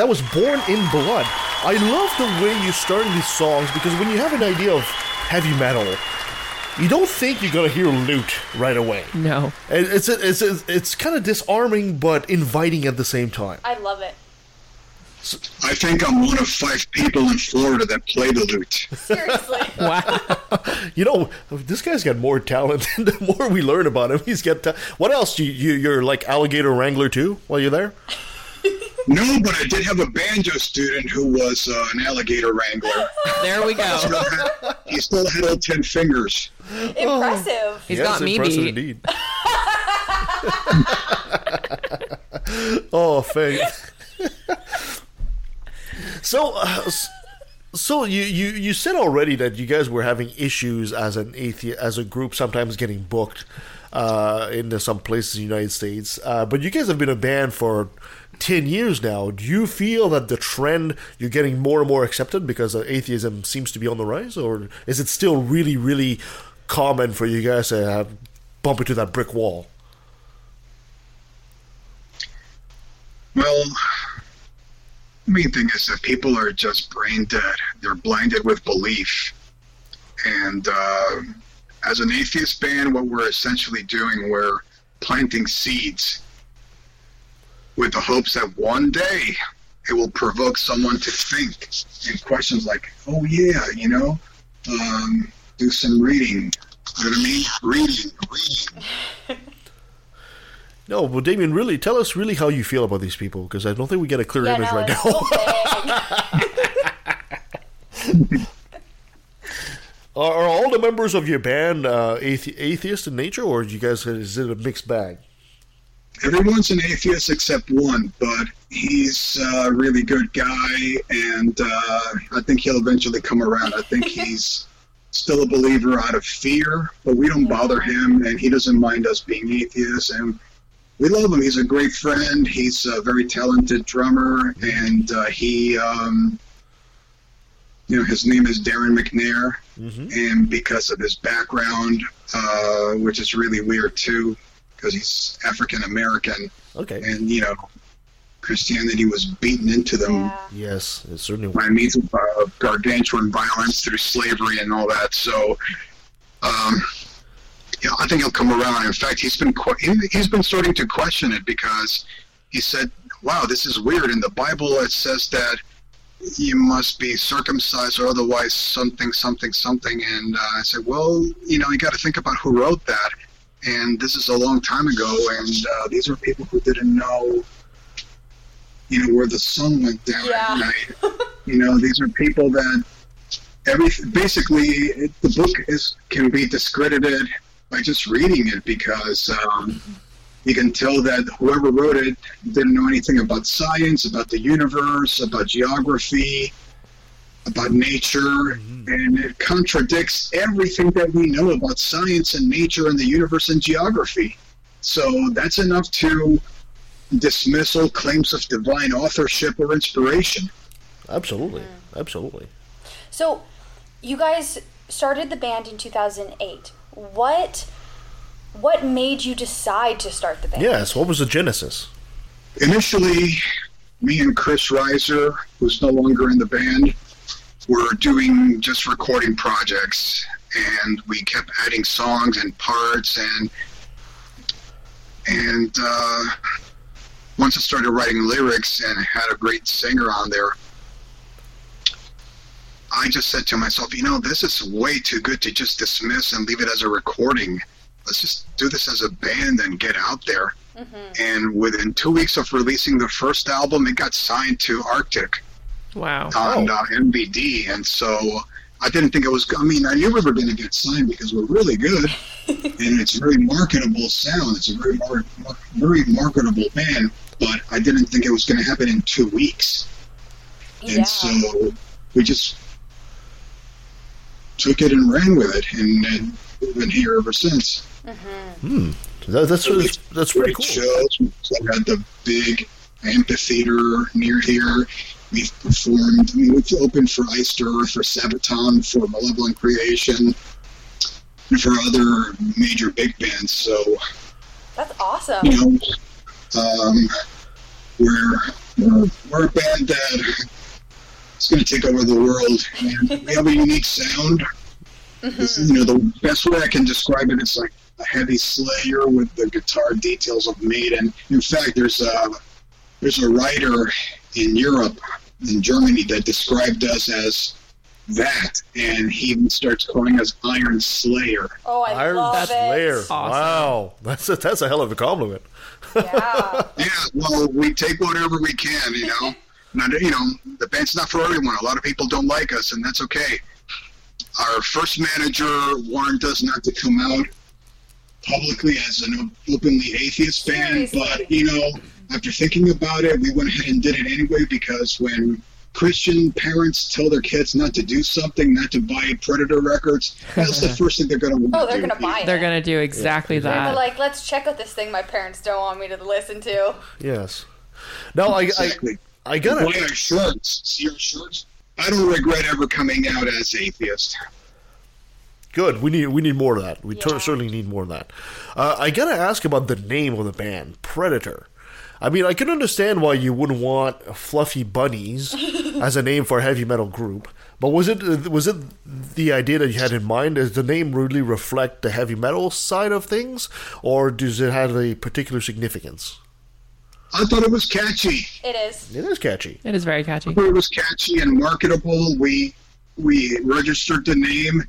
That was Born in Blood. I love the way you start these songs because when you have an idea of heavy metal, you don't think you're gonna hear lute right away. No. It's it's it's, it's kind of disarming but inviting at the same time. I love it. I think I'm one of five people in Florida that play the lute. Seriously. [LAUGHS] Wow. [LAUGHS] You know, this guy's got more talent. [LAUGHS] the more we learn about him, he's got. Ta- what else? You, you you're like alligator wrangler too while you're there. No, but I did have a banjo student who was uh, an alligator wrangler. There we go. Still had- he still had all ten fingers. Impressive. He's Yes, got me impressive beat. indeed. [LAUGHS] oh, faith. so, uh, so you, you you said already that you guys were having issues as an atheist as a group, sometimes getting booked uh, into some places in the United States. Uh, but you guys have been a band for. 10 years now, do you feel that the trend you're getting more and more accepted because uh, atheism seems to be on the rise, or is it still really, really common for you guys to have bump into that brick wall? Well, main thing is that people are just brain dead. They're blinded with belief. And uh, as an atheist band, what we're essentially doing, we're planting seeds with the hopes that one day it will provoke someone to think and questions like, oh, yeah, you know, um, do some reading. You know what I mean? Reading, reading. No, well, Damien, really, tell us really how you feel about these people because I don't think we get a clear Yeah, image no, right now. [LAUGHS] are, are all the members of your band uh, athe- atheist in nature, or you guys is it a mixed bag? Everyone's an atheist except one, but he's a really good guy, and uh, I think he'll eventually come around. I think [LAUGHS] he's still a believer out of fear, but we don't bother him, and he doesn't mind us being atheists, and we love him. He's a great friend. He's a very talented drummer, and uh, he, um, you know, his name is Darren McNair, and because of his background, uh, which is really weird too, because he's African American, Okay. and you know, Christianity was beaten into them Yeah. Yes, it certainly. by means of uh, gargantuan violence through slavery and all that. So, um, yeah, I think he'll come around. In fact, he's been que- he- he's been starting to question it because he said, "Wow, this is weird. In the Bible, it says that." You must be circumcised or otherwise something, something, something. And uh, I said, well, you know, you got to think about who wrote that. And this is a long time ago. And uh, these are people who didn't know, you know, where the sun went down Yeah. at night. You know, these are people that every basically it, the book is can be discredited by just reading it because um, you can tell that whoever wrote it didn't know anything about science, about the universe, about geography, about nature, mm-hmm. and it contradicts everything that we know about science and nature and the universe and geography. So that's enough to dismiss all claims of divine authorship or inspiration. Absolutely, absolutely. So, you guys started the band in 2008. What what made you decide to start the band? Yes. What was the genesis? initially, me and Chris Reiser, who's no longer in the band, were doing just recording projects, and we kept adding songs and parts, and and uh, once I started writing lyrics and had a great singer on there, I just said to myself, you know, this is way too good to just dismiss and leave it as a recording. Let's just do this as a band and get out there. And within two weeks of releasing the first album, it got signed to Arctic Wow. on uh, MVD. And so I didn't think it was, I mean, I knew we were going to get signed because we're really good. [LAUGHS] and it's a very marketable sound. It's a very, mar- mar- very marketable band. But I didn't think it was going to happen in two weeks. Yeah. And so we just took it and ran with it. And, and we've been here ever since. Hmm. That, that's that's, that's pretty great cool. shows. We had the big amphitheater near here. We've performed. I mean, we've opened for Earth, for Sabaton, for Malevolent Creation, and for other major big bands. So That's awesome. you know, um, We're we're, we're a band that is going to take over the world, and we have a unique sound. It's, you know, the best way I can describe it is like a heavy Slayer with the guitar details of Maiden. In fact, there's a there's a writer in Europe, in Germany, that described us as that, and he even starts calling us Iron Slayer. Oh, I Iron love Slayer. it. Wow, that's a, that's a hell of a compliment. Yeah. [LAUGHS] Yeah, well, we take whatever we can, you know. [LAUGHS] Not, you know, the band's not for everyone. A lot of people don't like us, and that's okay. Our first manager warned us not to come out publicly as an openly atheist band, Seriously. but you know, after thinking about it, we went ahead and did it anyway because when Christian parents tell their kids not to do something, not to buy Predator records, that's the [LAUGHS] first thing they're going to want Oh, to they're do. gonna buy it. They're gonna do exactly They're that. like, let's check out this thing my parents don't want me to listen to. Yes. Now I, Exactly. I I gotta Why our shirts? See our shirts? I don't regret ever coming out as atheist. Good. We need we need more of that. We cer- Yeah. certainly need more of that. Uh, I gotta ask about the name of the band, Predator. I mean, I can understand why you wouldn't want fluffy bunnies [LAUGHS] as a name for a heavy metal group, but was it was it the idea that you had in mind? Does the name rudely reflect the heavy metal side of things, or does it have a particular significance? I thought it was catchy. It is. It is catchy. It is very catchy. I thought it was catchy and marketable. We we registered the name.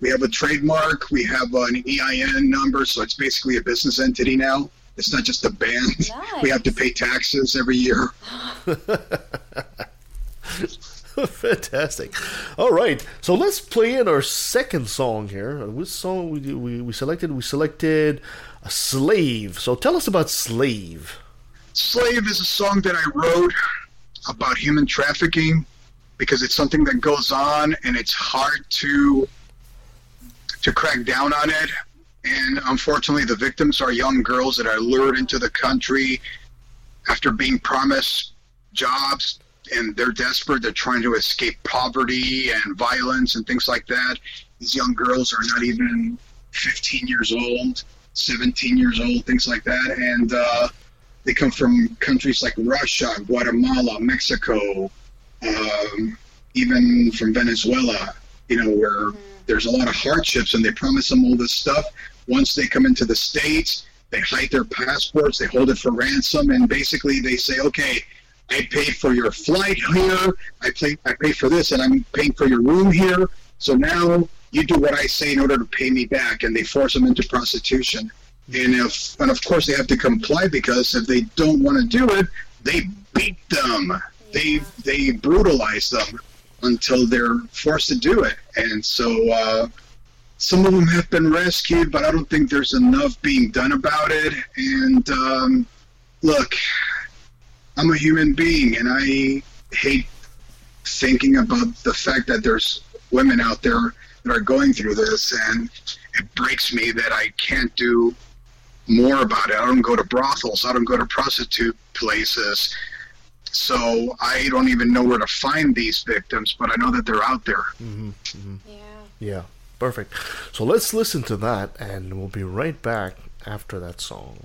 We have a trademark. We have an EIN number, so it's basically a business entity now. It's not just a band. We have to pay taxes every year. [GASPS] [LAUGHS] Fantastic. All right, so let's play in our second song here. Uh, Which song we, we we selected? We selected a slave. So tell us about slave. Slave is a song that I wrote about human trafficking because it's something that goes on and it's hard to to crack down on it. And unfortunately, the victims are young girls that are lured into the country after being promised jobs and they're desperate. They're trying to escape poverty and violence and things like that. These young girls are not even 15 years old, 17 years old, things like that. And uh, they come from countries like Russia, Guatemala, Mexico, um, even from Venezuela, you know, where there's a lot of hardships and they promise them all this stuff. Once they come into the States, they hide their passports, they hold it for ransom, and basically they say, okay, I paid for your flight here, I pay, I paid for this, and I'm paying for your room here. So now you do what I say in order to pay me back, and they force them into prostitution. And if, and of course, they have to comply because if they don't want to do it, they beat them. They they brutalize them until they're forced to do it. And so uh, some of them have been rescued, but I don't think there's enough being done about it. And um, look, I'm a human being, and I hate thinking about the fact that there's women out there that are going through this, and it breaks me that I can't do more about it. I don't go to brothels. I don't go to prostitute places. So I don't even know where to find these victims, but I know that they're out there. Mm-hmm. Yeah. Yeah, perfect. So let's listen to that, and we'll be right back after that song.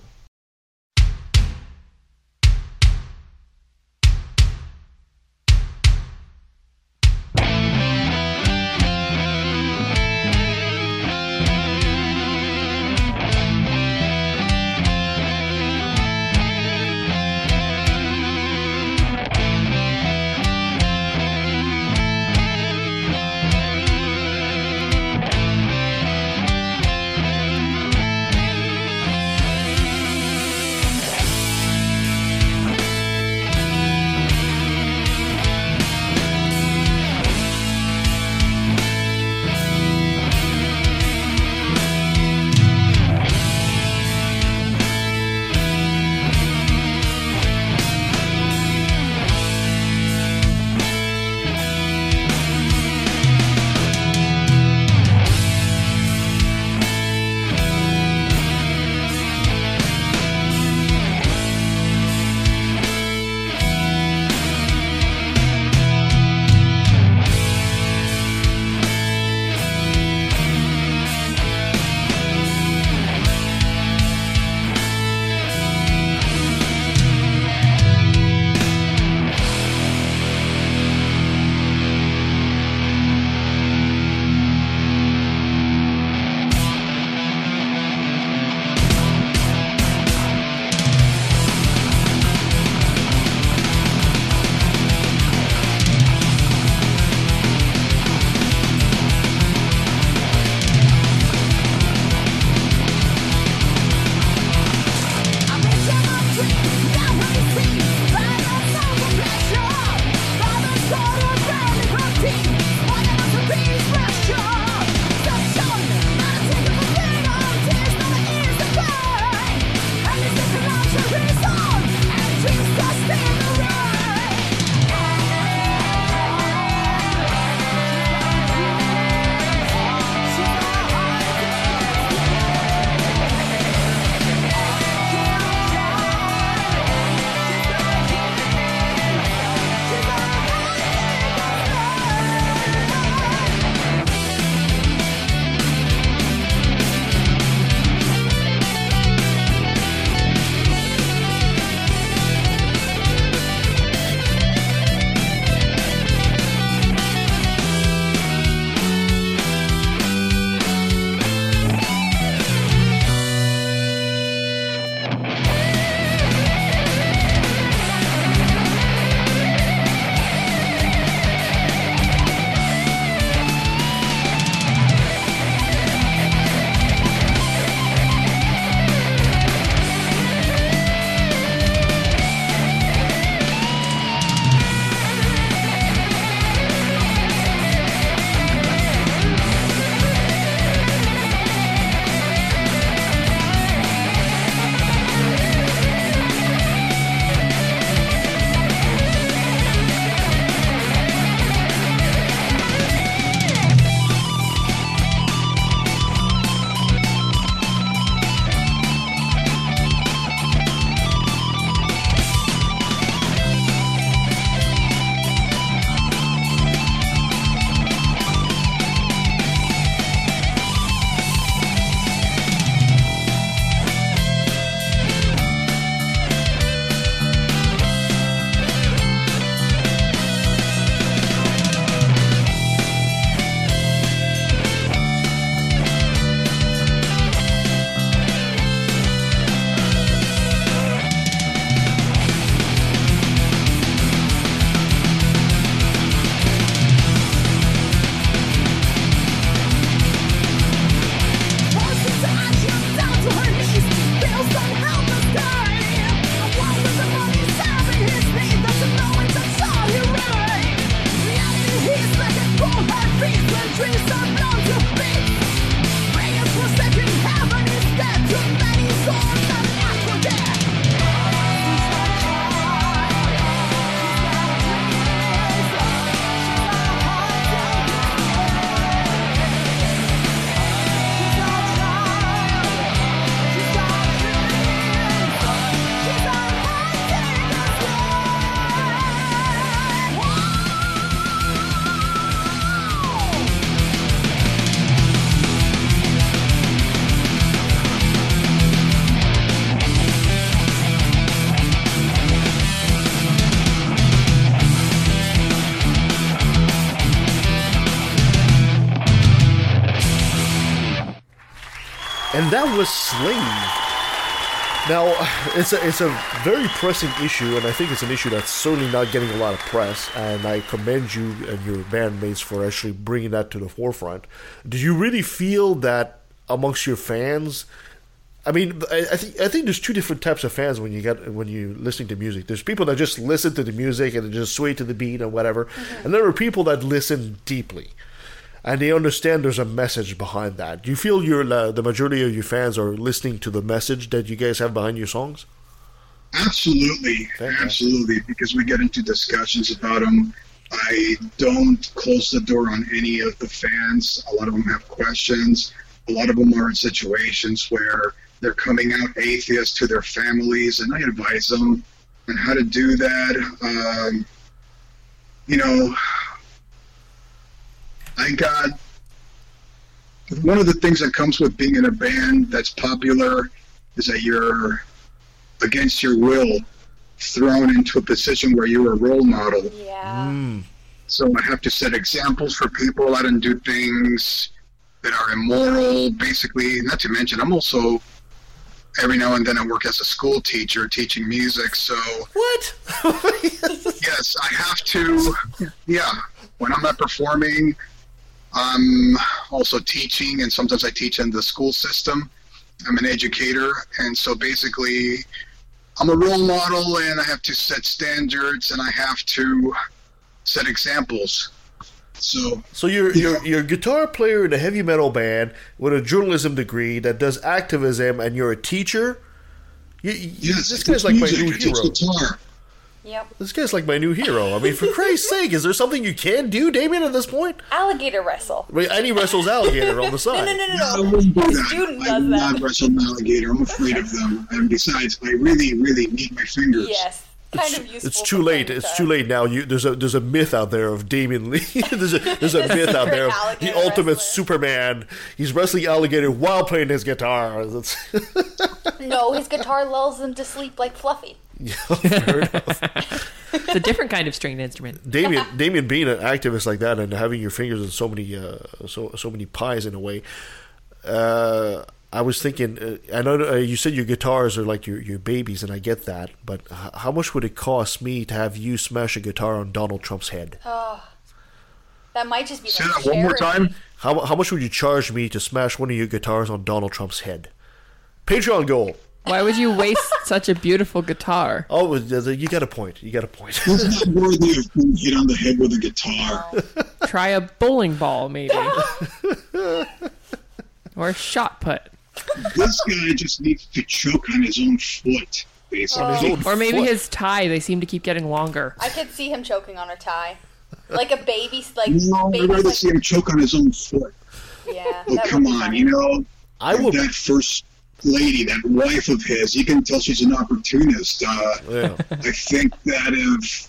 And that was Slave. Now, [SIGHS] it's a, it's a very pressing issue, and I think it's an issue that's certainly not getting a lot of press. And I commend you and your bandmates for actually bringing that to the forefront. Do you really feel that amongst your fans? I mean, I, I think I think there's two different types of fans when you get when you listening to music. There's people that just listen to the music and just sway to the beat and whatever, mm-hmm. and there are people that listen deeply and they understand there's a message behind that. Do you feel your uh, the majority of your fans are listening to the message that you guys have behind your songs? Absolutely, absolutely, because we get into discussions about them. I don't close the door on any of the fans. A lot of them have questions. A lot of them are in situations where they're coming out atheists to their families, and I advise them on how to do that. Um, you know, I God. one of the things that comes with being in a band that's popular is that you're against your will thrown into a position where you're a role model. Yeah. Mm. So I have to set examples for people. I don't do things that are immoral, basically. Not to mention, I'm also every now and then I work as a school teacher teaching music. So what? [LAUGHS] yes, I have to. Yeah, when I'm not performing, I'm also teaching, and sometimes I teach in the school system. I'm an educator, and so basically, I'm a role model, and I have to set standards, and I have to set examples. So, So you're you're you're a guitar player in a heavy metal band with a journalism degree that does activism, and you're a teacher. You, you, yes, this guy's like my music, new hero. guitar. Yep. This guy's like my new hero. I mean, for Christ's [LAUGHS] sake, is there something you can do, Damien? At this point, Alligator wrestle. I mean, Eddie wrestles alligator on the [LAUGHS] No, side. no, no, no, I no. wouldn't do A that. student I does will that. not wrestle an alligator. I'm afraid of them. And besides, I really, really need my fingers. Yes. Kind of useful. It's too late. It's too late now. You there's a there's a myth out there of Damien Lee. [LAUGHS] there's a [LAUGHS] there's a myth out there of the ultimate wrestler. Superman. He's wrestling alligator while playing his guitar. [LAUGHS] No, his guitar lulls him to sleep like Fluffy. It's a different kind of stringed instrument. Damien, Damien, being an activist like that and having your fingers in so many, uh, so so many pies in a way. Uh, I was thinking. Uh, I know uh, you said your guitars are like your your babies, and I get that. But h- how much would it cost me to have you smash a guitar on Donald Trump's head? Oh, that might just be Say like that one more time. How how much would you charge me to smash one of your guitars on Donald Trump's head? Patreon goal. Why would you waste [LAUGHS] such a beautiful guitar? Oh, you got a point. You got a point. He's not worthy of being hit on the head with a guitar. Try a bowling ball, maybe. [LAUGHS] or a shot put. This guy just needs to choke on his own foot, basically. Or maybe his tie. They seem to keep getting longer. I could see him choking on a tie, like a baby, like No, I'd baby. rather Like, see him choke on his own foot. yeah, Oh, come on, funny. you know. I will. That first lady, that wife of his, you can tell she's an opportunist. Uh, Yeah. I think that if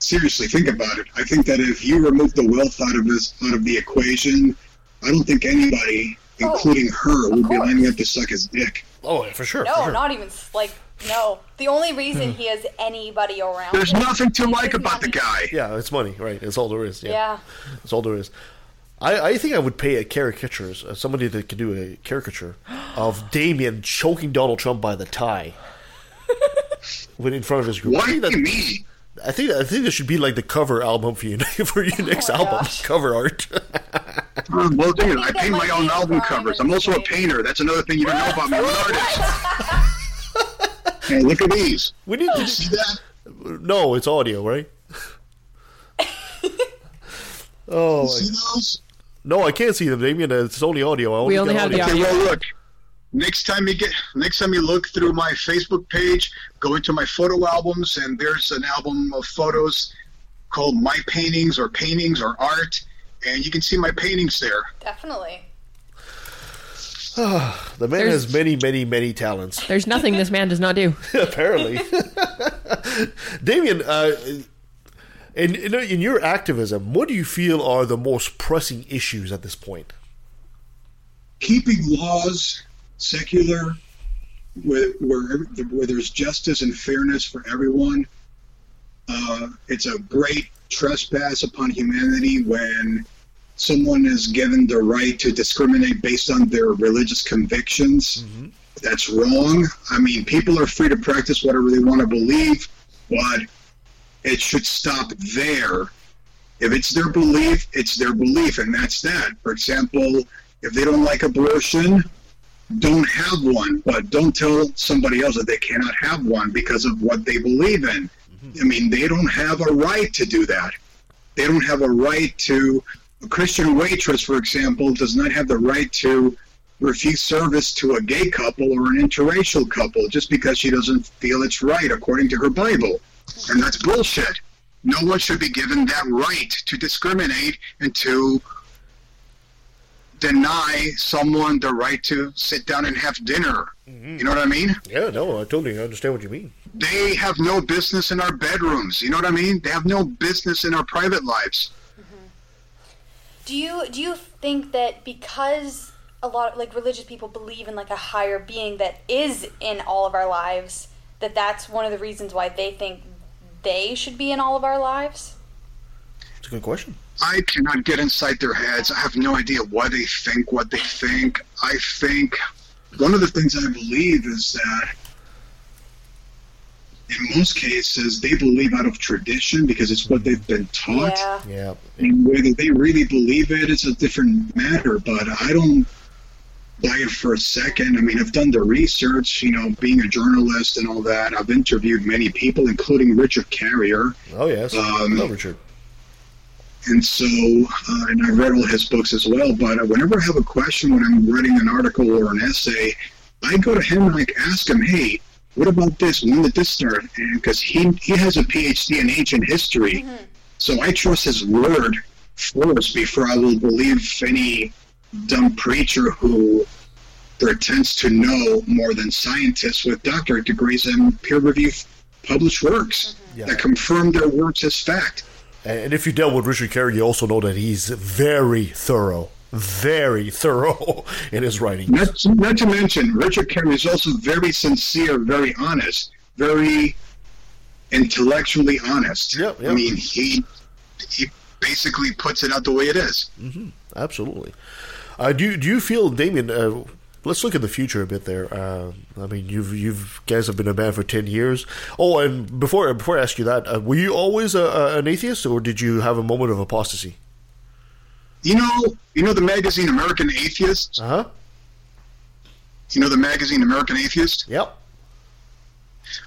seriously think about it, I think that if you remove the wealth out of this out of the equation, I don't think anybody, including her, would be lining up to suck his dick. Oh, for sure. No, for sure. not even like no. The only reason he has anybody around. There's him nothing to like is about the guy. Yeah, it's money, right? It's all there is. Yeah, Yeah. it's all there is. I, I think I would pay a caricatures, uh, somebody that could do a caricature [GASPS] of Damien choking Donald Trump by the tie, [LAUGHS] when in front of his group. I Why think, that, me? I think I think that should be like the cover album for you [LAUGHS] for your next my album, gosh. cover art. [LAUGHS] Well, [LAUGHS] dude, I that paint my own album crime covers. I'm also a painter. That's another thing you don't know about me. I'm an artist. [LAUGHS] hey, look at these. we need You to. see that? No, it's audio, right? [LAUGHS] oh You see those? no, I can't see them, Damien. It's only audio. I We only got have the Okay, audio. well, look. Next time you get, next time you look through my Facebook page, go into my photo albums, and there's an album of photos called My Paintings or Paintings or Art, and you can see my paintings there. Definitely. The man There's- has many, many, many talents. There's nothing this man does not do. [LAUGHS] apparently. [LAUGHS] Damien, uh, in, in in your activism, what do you feel are the most pressing issues at this point? Keeping laws secular, where where, where there's justice and fairness for everyone. Uh, it's a great trespass upon humanity when someone is given the right to discriminate based on their religious convictions. Mm-hmm. That's wrong. I mean, people are free to practice whatever they want to believe, but it should stop there. If it's their belief, it's their belief, and that's that. For example, if they don't like abortion, don't have one, but don't tell somebody else that they cannot have one because of what they believe in. I mean, they don't have a right to do that. They don't have a right to. A Christian waitress, for example, does not have the right to refuse service to a gay couple or an interracial couple just because she doesn't feel it's right according to her Bible. And that's bullshit. No one should be given that right to discriminate and to deny someone the right to sit down and have dinner. Mm-hmm. You know what I mean? Yeah, no, I totally understand what you mean. They have no business in our bedrooms. You know what I mean? They have no business in our private lives. Mm-hmm. Do you do you think that because a lot of like religious people believe in like a higher being that is in all of our lives that that's one of the reasons why they think they should be in all of our lives? It's a good question. I cannot get inside their heads. I have no idea why they think what they think. I think one of the things I believe is that in most cases they believe out of tradition because it's what they've been taught. Yeah. Yeah. And whether they really believe it, it's a different matter. But I don't buy it for a second. I mean, I've done the research, you know, being a journalist and all that. I've interviewed many people, including Richard Carrier. Oh yes, Um, Hello, Richard. And so, uh, and I read all his books as well. But uh, whenever I have a question when I'm writing an article or an essay, I go to him and I ask him, "Hey, what about this? When did this start?" Because he he has a PhD in ancient history, so I trust his word first before I will believe any dumb preacher who pretends to know more than scientists with doctorate degrees and peer-reviewed published works that confirm their works as fact. And if you dealt with Richard Carrier, you also know that he's very thorough, very [LAUGHS] thorough in his writing. Not, not to mention, Richard Carrier is also very sincere, very honest, very intellectually honest. I mean, he he basically puts it out the way it is. hmm Absolutely. Uh, do you, do you feel, Damien? Uh, let's look at the future a bit. There. Uh, I mean, you've you've guys have been a band for ten years. Oh, and before before I ask you that, uh, were you always a, a, an atheist, or did you have a moment of apostasy? You know, you know the magazine American Atheist. Uh huh. You know the magazine American Atheist. Yep.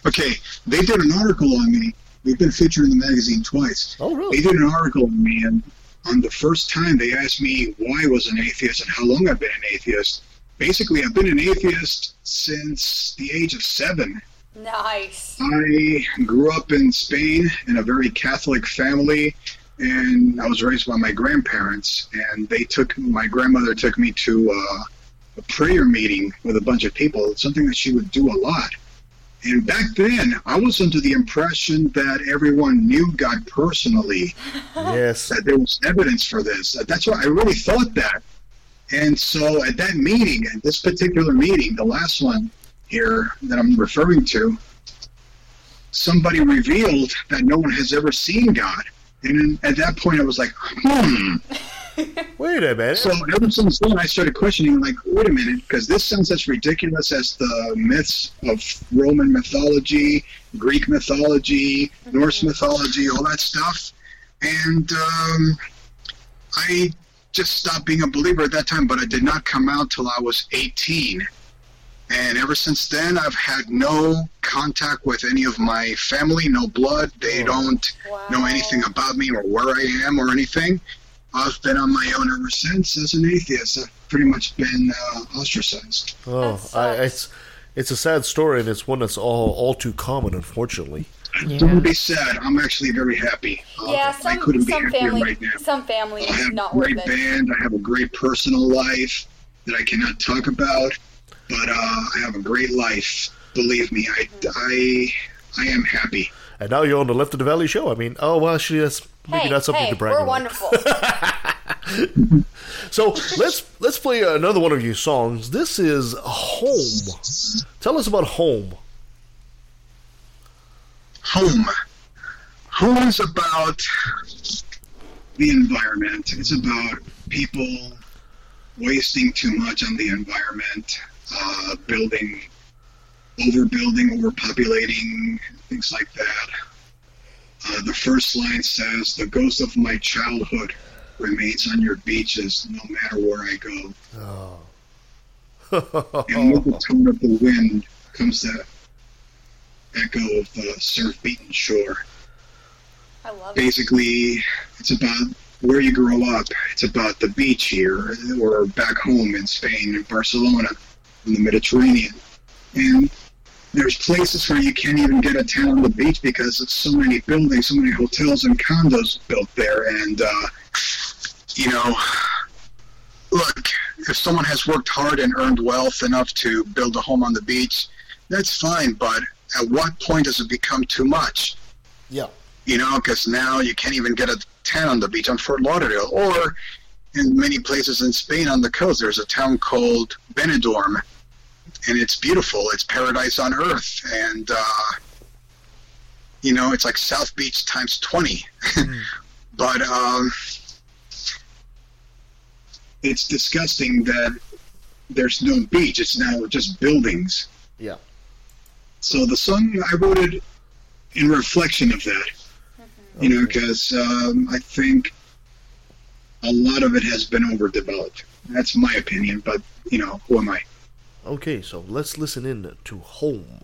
Okay, they did an article on me. We've been featured in the magazine twice. Oh, really? They did an article on me, and on the first time they asked me why I was an atheist and how long I've been an atheist. Basically, I've been an atheist since the age of seven. Nice. I grew up in Spain in a very Catholic family, and I was raised by my grandparents. And they took my grandmother took me to uh, a prayer meeting with a bunch of people. It's something that she would do a lot. And back then, I was under the impression that everyone knew God personally, Yes. that there was evidence for this. That's why I really thought that. And so at that meeting, at this particular meeting, the last one here that I'm referring to, somebody revealed that no one has ever seen God. And at that point, I was like, hmm. [LAUGHS] Wait a minute. So ever since then, I started questioning, like, wait a minute, because this sounds as ridiculous as the myths of Roman mythology, Greek mythology, Norse mythology, all that stuff. And um, I just stopped being a believer at that time, but I did not come out till I was 18. And ever since then, I've had no contact with any of my family, no blood. They don't know anything about me or where I am or anything. I've been on my own ever since as an atheist. I've pretty much been uh, ostracized. Oh, I, it's it's a sad story, and it's one that's all all too common, unfortunately. Don't be sad. I'm actually very happy. Uh, Yeah, I some couldn't be some happier family right now. some families I have not a great band. I have a great personal life that I cannot talk about, but uh, I have a great life. Believe me, I, I, I am happy. And now you're on the Left of the Valley show. I mean, oh well, actually, that's maybe hey, not something hey, to brag we're about. wonderful. [LAUGHS] So let's let's play another one of your songs. This is Home. Tell us about Home. Home. Home is about the environment. It's about people wasting too much on the environment, uh, building, overbuilding, overpopulating, things like that. Uh, the first line says, "The ghost of my childhood remains on your beaches, no matter where I go." Oh. and with the tone of the wind comes that echo of the surf-beaten shore. I love it. Basically, it's about where you grow up. It's about the beach here, or back home in Spain, in Barcelona, in the Mediterranean. And there's places where you can't even get a tent on the beach because it's so many buildings, so many hotels and condos built there. And, uh, you know, look, if someone has worked hard and earned wealth enough to build a home on the beach, that's fine. But at what point does it become too much? Yeah. You know, because now you can't even get a tent on the beach on Fort Lauderdale, or in many places in Spain on the coast, there's a town called Benidorm, and it's beautiful. It's paradise on earth, and uh, you know, it's like South Beach times twenty. [LAUGHS] but um, it's disgusting that there's no beach. It's now just buildings. Yeah. So the song I wrote it in reflection of that. You know, because um, I think a lot of it has been overdeveloped. That's my opinion, but you know, who am I? Okay, so let's listen in to Home.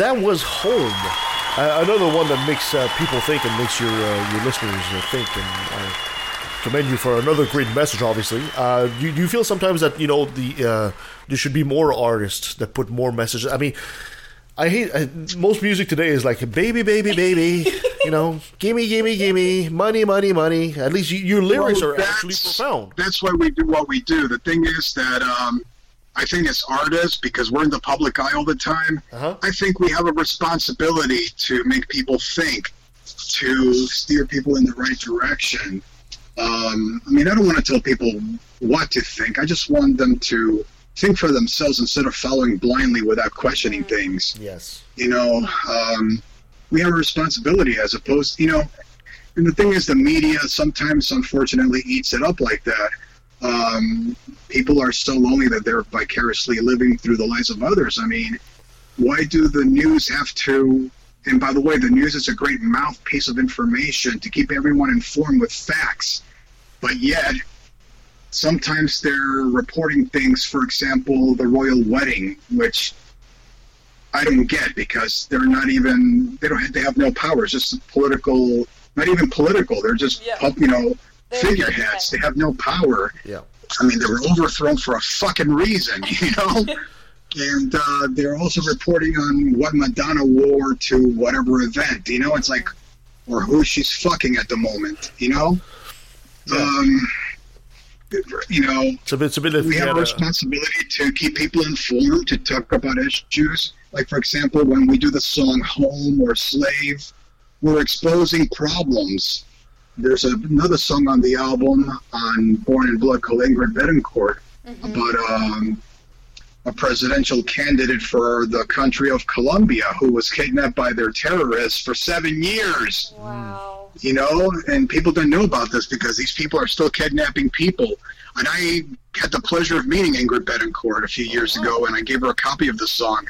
That was Home. Uh, another one that makes uh, people think and makes your uh, your listeners uh, think. And I commend you for another great message. Obviously, uh, do, you- do you feel sometimes that you know the uh, there should be more artists that put more messages? I mean, I hate I, most music today is like baby, baby, baby. [LAUGHS] you know, gimme, gimme, gimme, money, money, money. At least you, your lyrics Well, are actually profound. That's why we do what we do. The thing is that um, I think as artists, because we're in the public eye all the time, Uh-huh. I think we have a responsibility to make people think, to steer people in the right direction. Um, I mean, I don't want to tell people what to think. I just want them to think for themselves instead of following blindly without questioning things Yes. you know um, we have a responsibility as opposed you know and the thing is the media sometimes unfortunately eats it up like that um, people are so lonely that they're vicariously living through the lives of others i mean why do the news have to and by the way the news is a great mouthpiece of information to keep everyone informed with facts but yet sometimes they're reporting things for example the royal wedding which I don't get because they're not even they don't they have no power. It's just political, not even political. They're just yeah. you know figureheads. They have no power. Yeah. I mean, they were overthrown for a fucking reason, you know. [LAUGHS] and uh, they're also reporting on what Madonna wore to whatever event. You know, it's like, or who she's fucking at the moment. You know. Um, you know, It's a bit. It's a bit. Of, we have a responsibility to keep people informed, to talk about issues. Like, for example, when we do the song Home or Slave, we're exposing problems. There's another song on the album on Born in Blood called Ingrid Betancourt about um, a presidential candidate for the country of Colombia who was kidnapped by their terrorists for seven years Wow. you know, and people don't know about this because these people are still kidnapping people. And I had the pleasure of meeting Ingrid Betancourt a few years ago, and I gave her a copy of the song.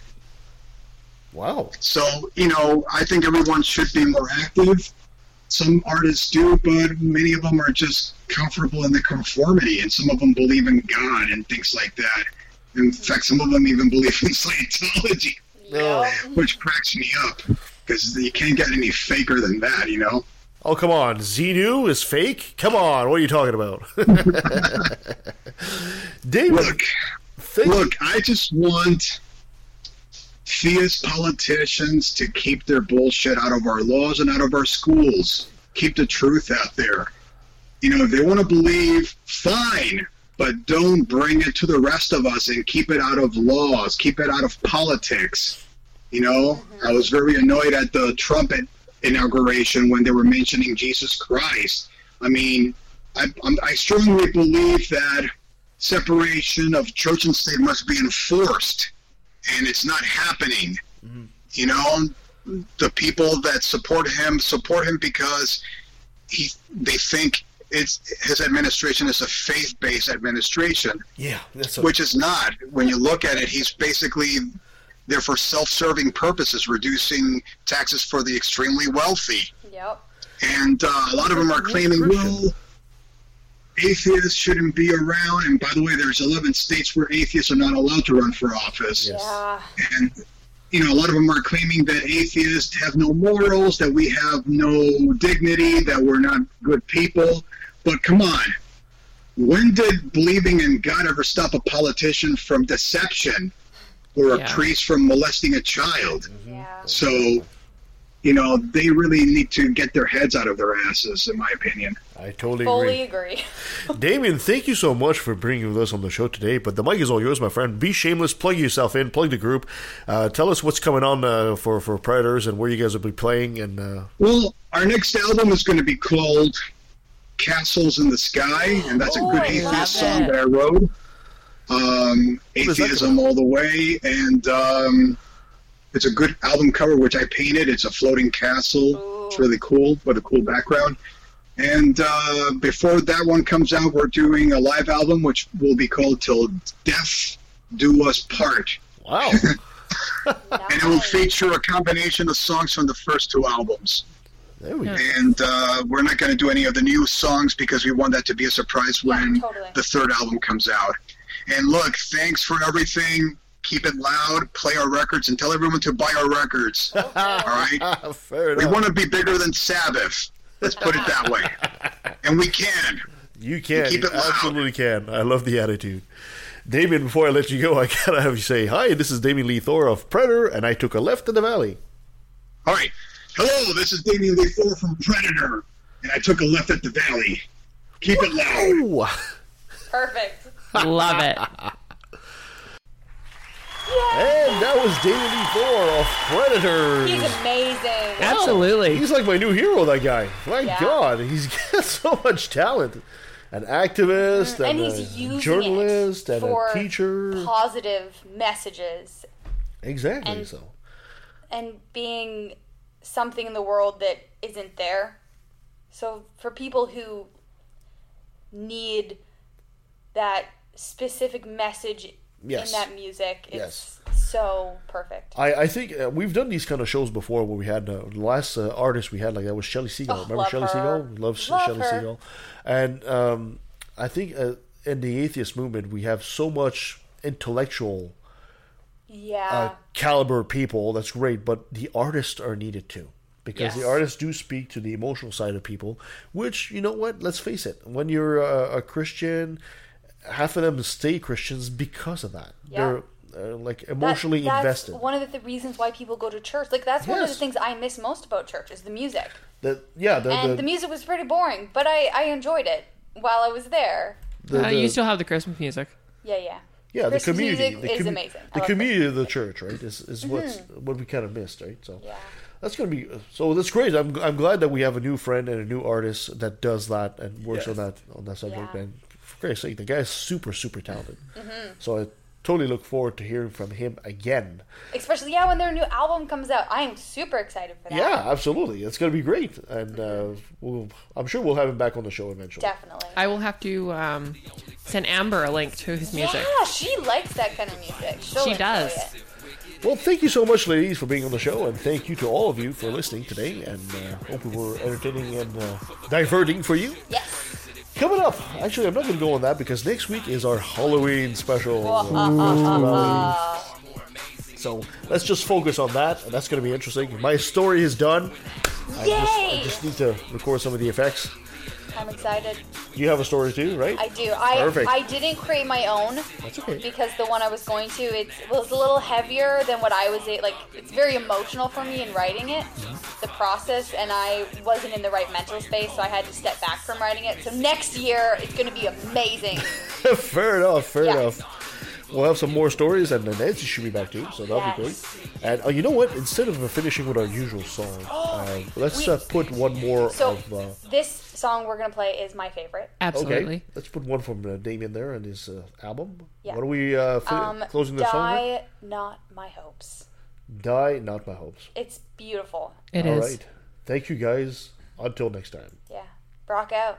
Wow. So, you know, I think everyone should be more active. Some artists do, but many of them are just comfortable in the conformity, and some of them believe in God and things like that. In fact, some of them even believe in [LAUGHS] Scientology, Yeah. which cracks me up because you can't get any faker than that, you know? Oh come on, Xenu is fake. Come on, what are you talking about? [LAUGHS] [LAUGHS] David, Look, thank look, I just want theist politicians to keep their bullshit out of our laws and out of our schools. Keep the truth out there. You know, if they want to believe, fine, but don't bring it to the rest of us and keep it out of laws, keep it out of politics. You know, mm-hmm. I was very annoyed at the Trump inauguration when they were mentioning Jesus Christ. I mean, I, I'm, I strongly believe that separation of church and state must be enforced, and it's not happening. You know, the people that support him support him because he they think it's his administration is a faith-based administration, yeah, that's a, which is not. When you look at it, he's basically there for self-serving purposes, reducing taxes for the extremely wealthy Yep. and uh, a lot of them are claiming, well, atheists shouldn't be around. And by the way, there's 11 states where atheists are not allowed to run for office. Yeah. And you know, a lot of them are claiming that atheists have no morals, that we have no dignity, that we're not good people. But come on, when did believing in God ever stop a politician from deception or a Yeah. priest from molesting a child? Yeah. So, you know, they really need to get their heads out of their asses, in my opinion. I totally Fully agree. agree. [LAUGHS] [LAUGHS] Damien, thank you so much for bringing with us on the show today. But the mic is all yours, my friend. Be shameless. Plug yourself in. Plug the group. Uh, tell us what's coming on uh, for for Predators and where you guys will be playing. And uh, Well, our next album is going to be called Castles in the Sky, and that's a good I atheist song that I wrote. Um, What is that atheism all the way, and um, it's a good album cover which I painted. It's a floating castle. It's really cool with a cool background. And uh, before that one comes out, we're doing a live album which will be called "Till Death Do Us Part." wow, [LAUGHS] and it will feature a combination of songs from the first two albums. there we go. And uh, we're not going to do any of the new songs because we want that to be a surprise when totally. the third album comes out. And look, thanks for everything. Keep it loud, play our records, and tell everyone to buy our records. [LAUGHS] All right? Fair We want to be bigger than Sabbath. Let's put it that way. [LAUGHS] And we can. You can. keep it loud. absolutely can. I love the attitude. Damien, before I let you go, [LAUGHS] I gotta have you say hi. This is Damien Lee Thorr of Predator, and I took a left in the valley. All right. Hello, this is Damien Lee Thorr from Predator, and I took a left at the valley. Keep it loud. Perfect. Love it. And that was David Lee Thorr of Predators. He's amazing. Absolutely. He's like my new hero, that guy. My Yeah. God, he's [LAUGHS] got so much talent. An activist, Mm-hmm. and and, he's a using journalist, it and for a teacher. positive messages exactly. and- so and being something in the world that isn't there. So for people who need that specific message Yes. in that music, it's Yes. so perfect. I, I think uh, we've done these kind of shows before where we had uh, the last uh, artist we had like that was Shelley Segal. Oh, Remember her. Segal? Love, Love Shelley her. Segal. And um, I think uh, in the atheist movement we have so much intellectual Yeah. uh, caliber people. That's great, but the artists are needed too. Because the artists do speak to the emotional side of people, which you know what? Let's face it. When you're a, a Christian, half of them stay Christians because of that. Yeah. They're uh, like That- emotionally that's invested. one of the th- reasons why people go to church. Like that's one of the things I miss most about church is the music. The, yeah, the, and the, the music was pretty boring, but I I enjoyed it while I was there. the- Uh, you still have the Christmas music. Yeah, yeah. yeah, the Christmas community, music the is amazing. I The love community of the church, right, is is what's Mhm. what we kind of missed, right? So Yeah. that's gonna be so. That's great. I'm I'm glad that we have a new friend and a new artist that does that and works on that on that subject. Yeah. And for Christ's sake, the guy is super super talented. Mhm. So I totally look forward to hearing from him again. Especially yeah, when their new album comes out, I am super excited for that. Yeah, absolutely. It's gonna be great, and uh, we'll, I'm sure we'll have him back on the show eventually. Definitely. I will have to um, send Amber a link to his music. Yeah, she likes that kind of music. She'll She enjoy does. it. Well, thank you so much, ladies, for being on the show, and thank you to all of you for listening today. And uh, hope we were entertaining and uh, diverting for you. Yes. Coming up, actually, I'm not going to go on that because next week is our Halloween special. so let's just focus on that, and that's going to be interesting. My story is done. I just, I just need to record some of the effects. I'm excited. You have a story too, right? I do. I Perfect. I didn't create my own That's okay. because the one I was going to it was a little heavier than what I was like. It's very emotional for me in writing it, Mm-hmm. the process, and I wasn't in the right mental space, so I had to step back from writing it. So next year it's going to be amazing. [LAUGHS] fair enough, fair Yeah. enough. We'll have some more stories, and then Nancy should be back too, so that'll be great. And uh, you know what? Instead of uh, finishing with our usual song, uh, let's uh, put one more So of. Uh, this song we're gonna play is my favorite. Absolutely. Okay, let's put one from uh, Damien there and his uh, album. Yeah. What are we uh, fin- Um, closing the song with? Die, not my hopes. Die, not my hopes. It's beautiful. It All is. right. Thank you guys. Until next time. Yeah, Brock out.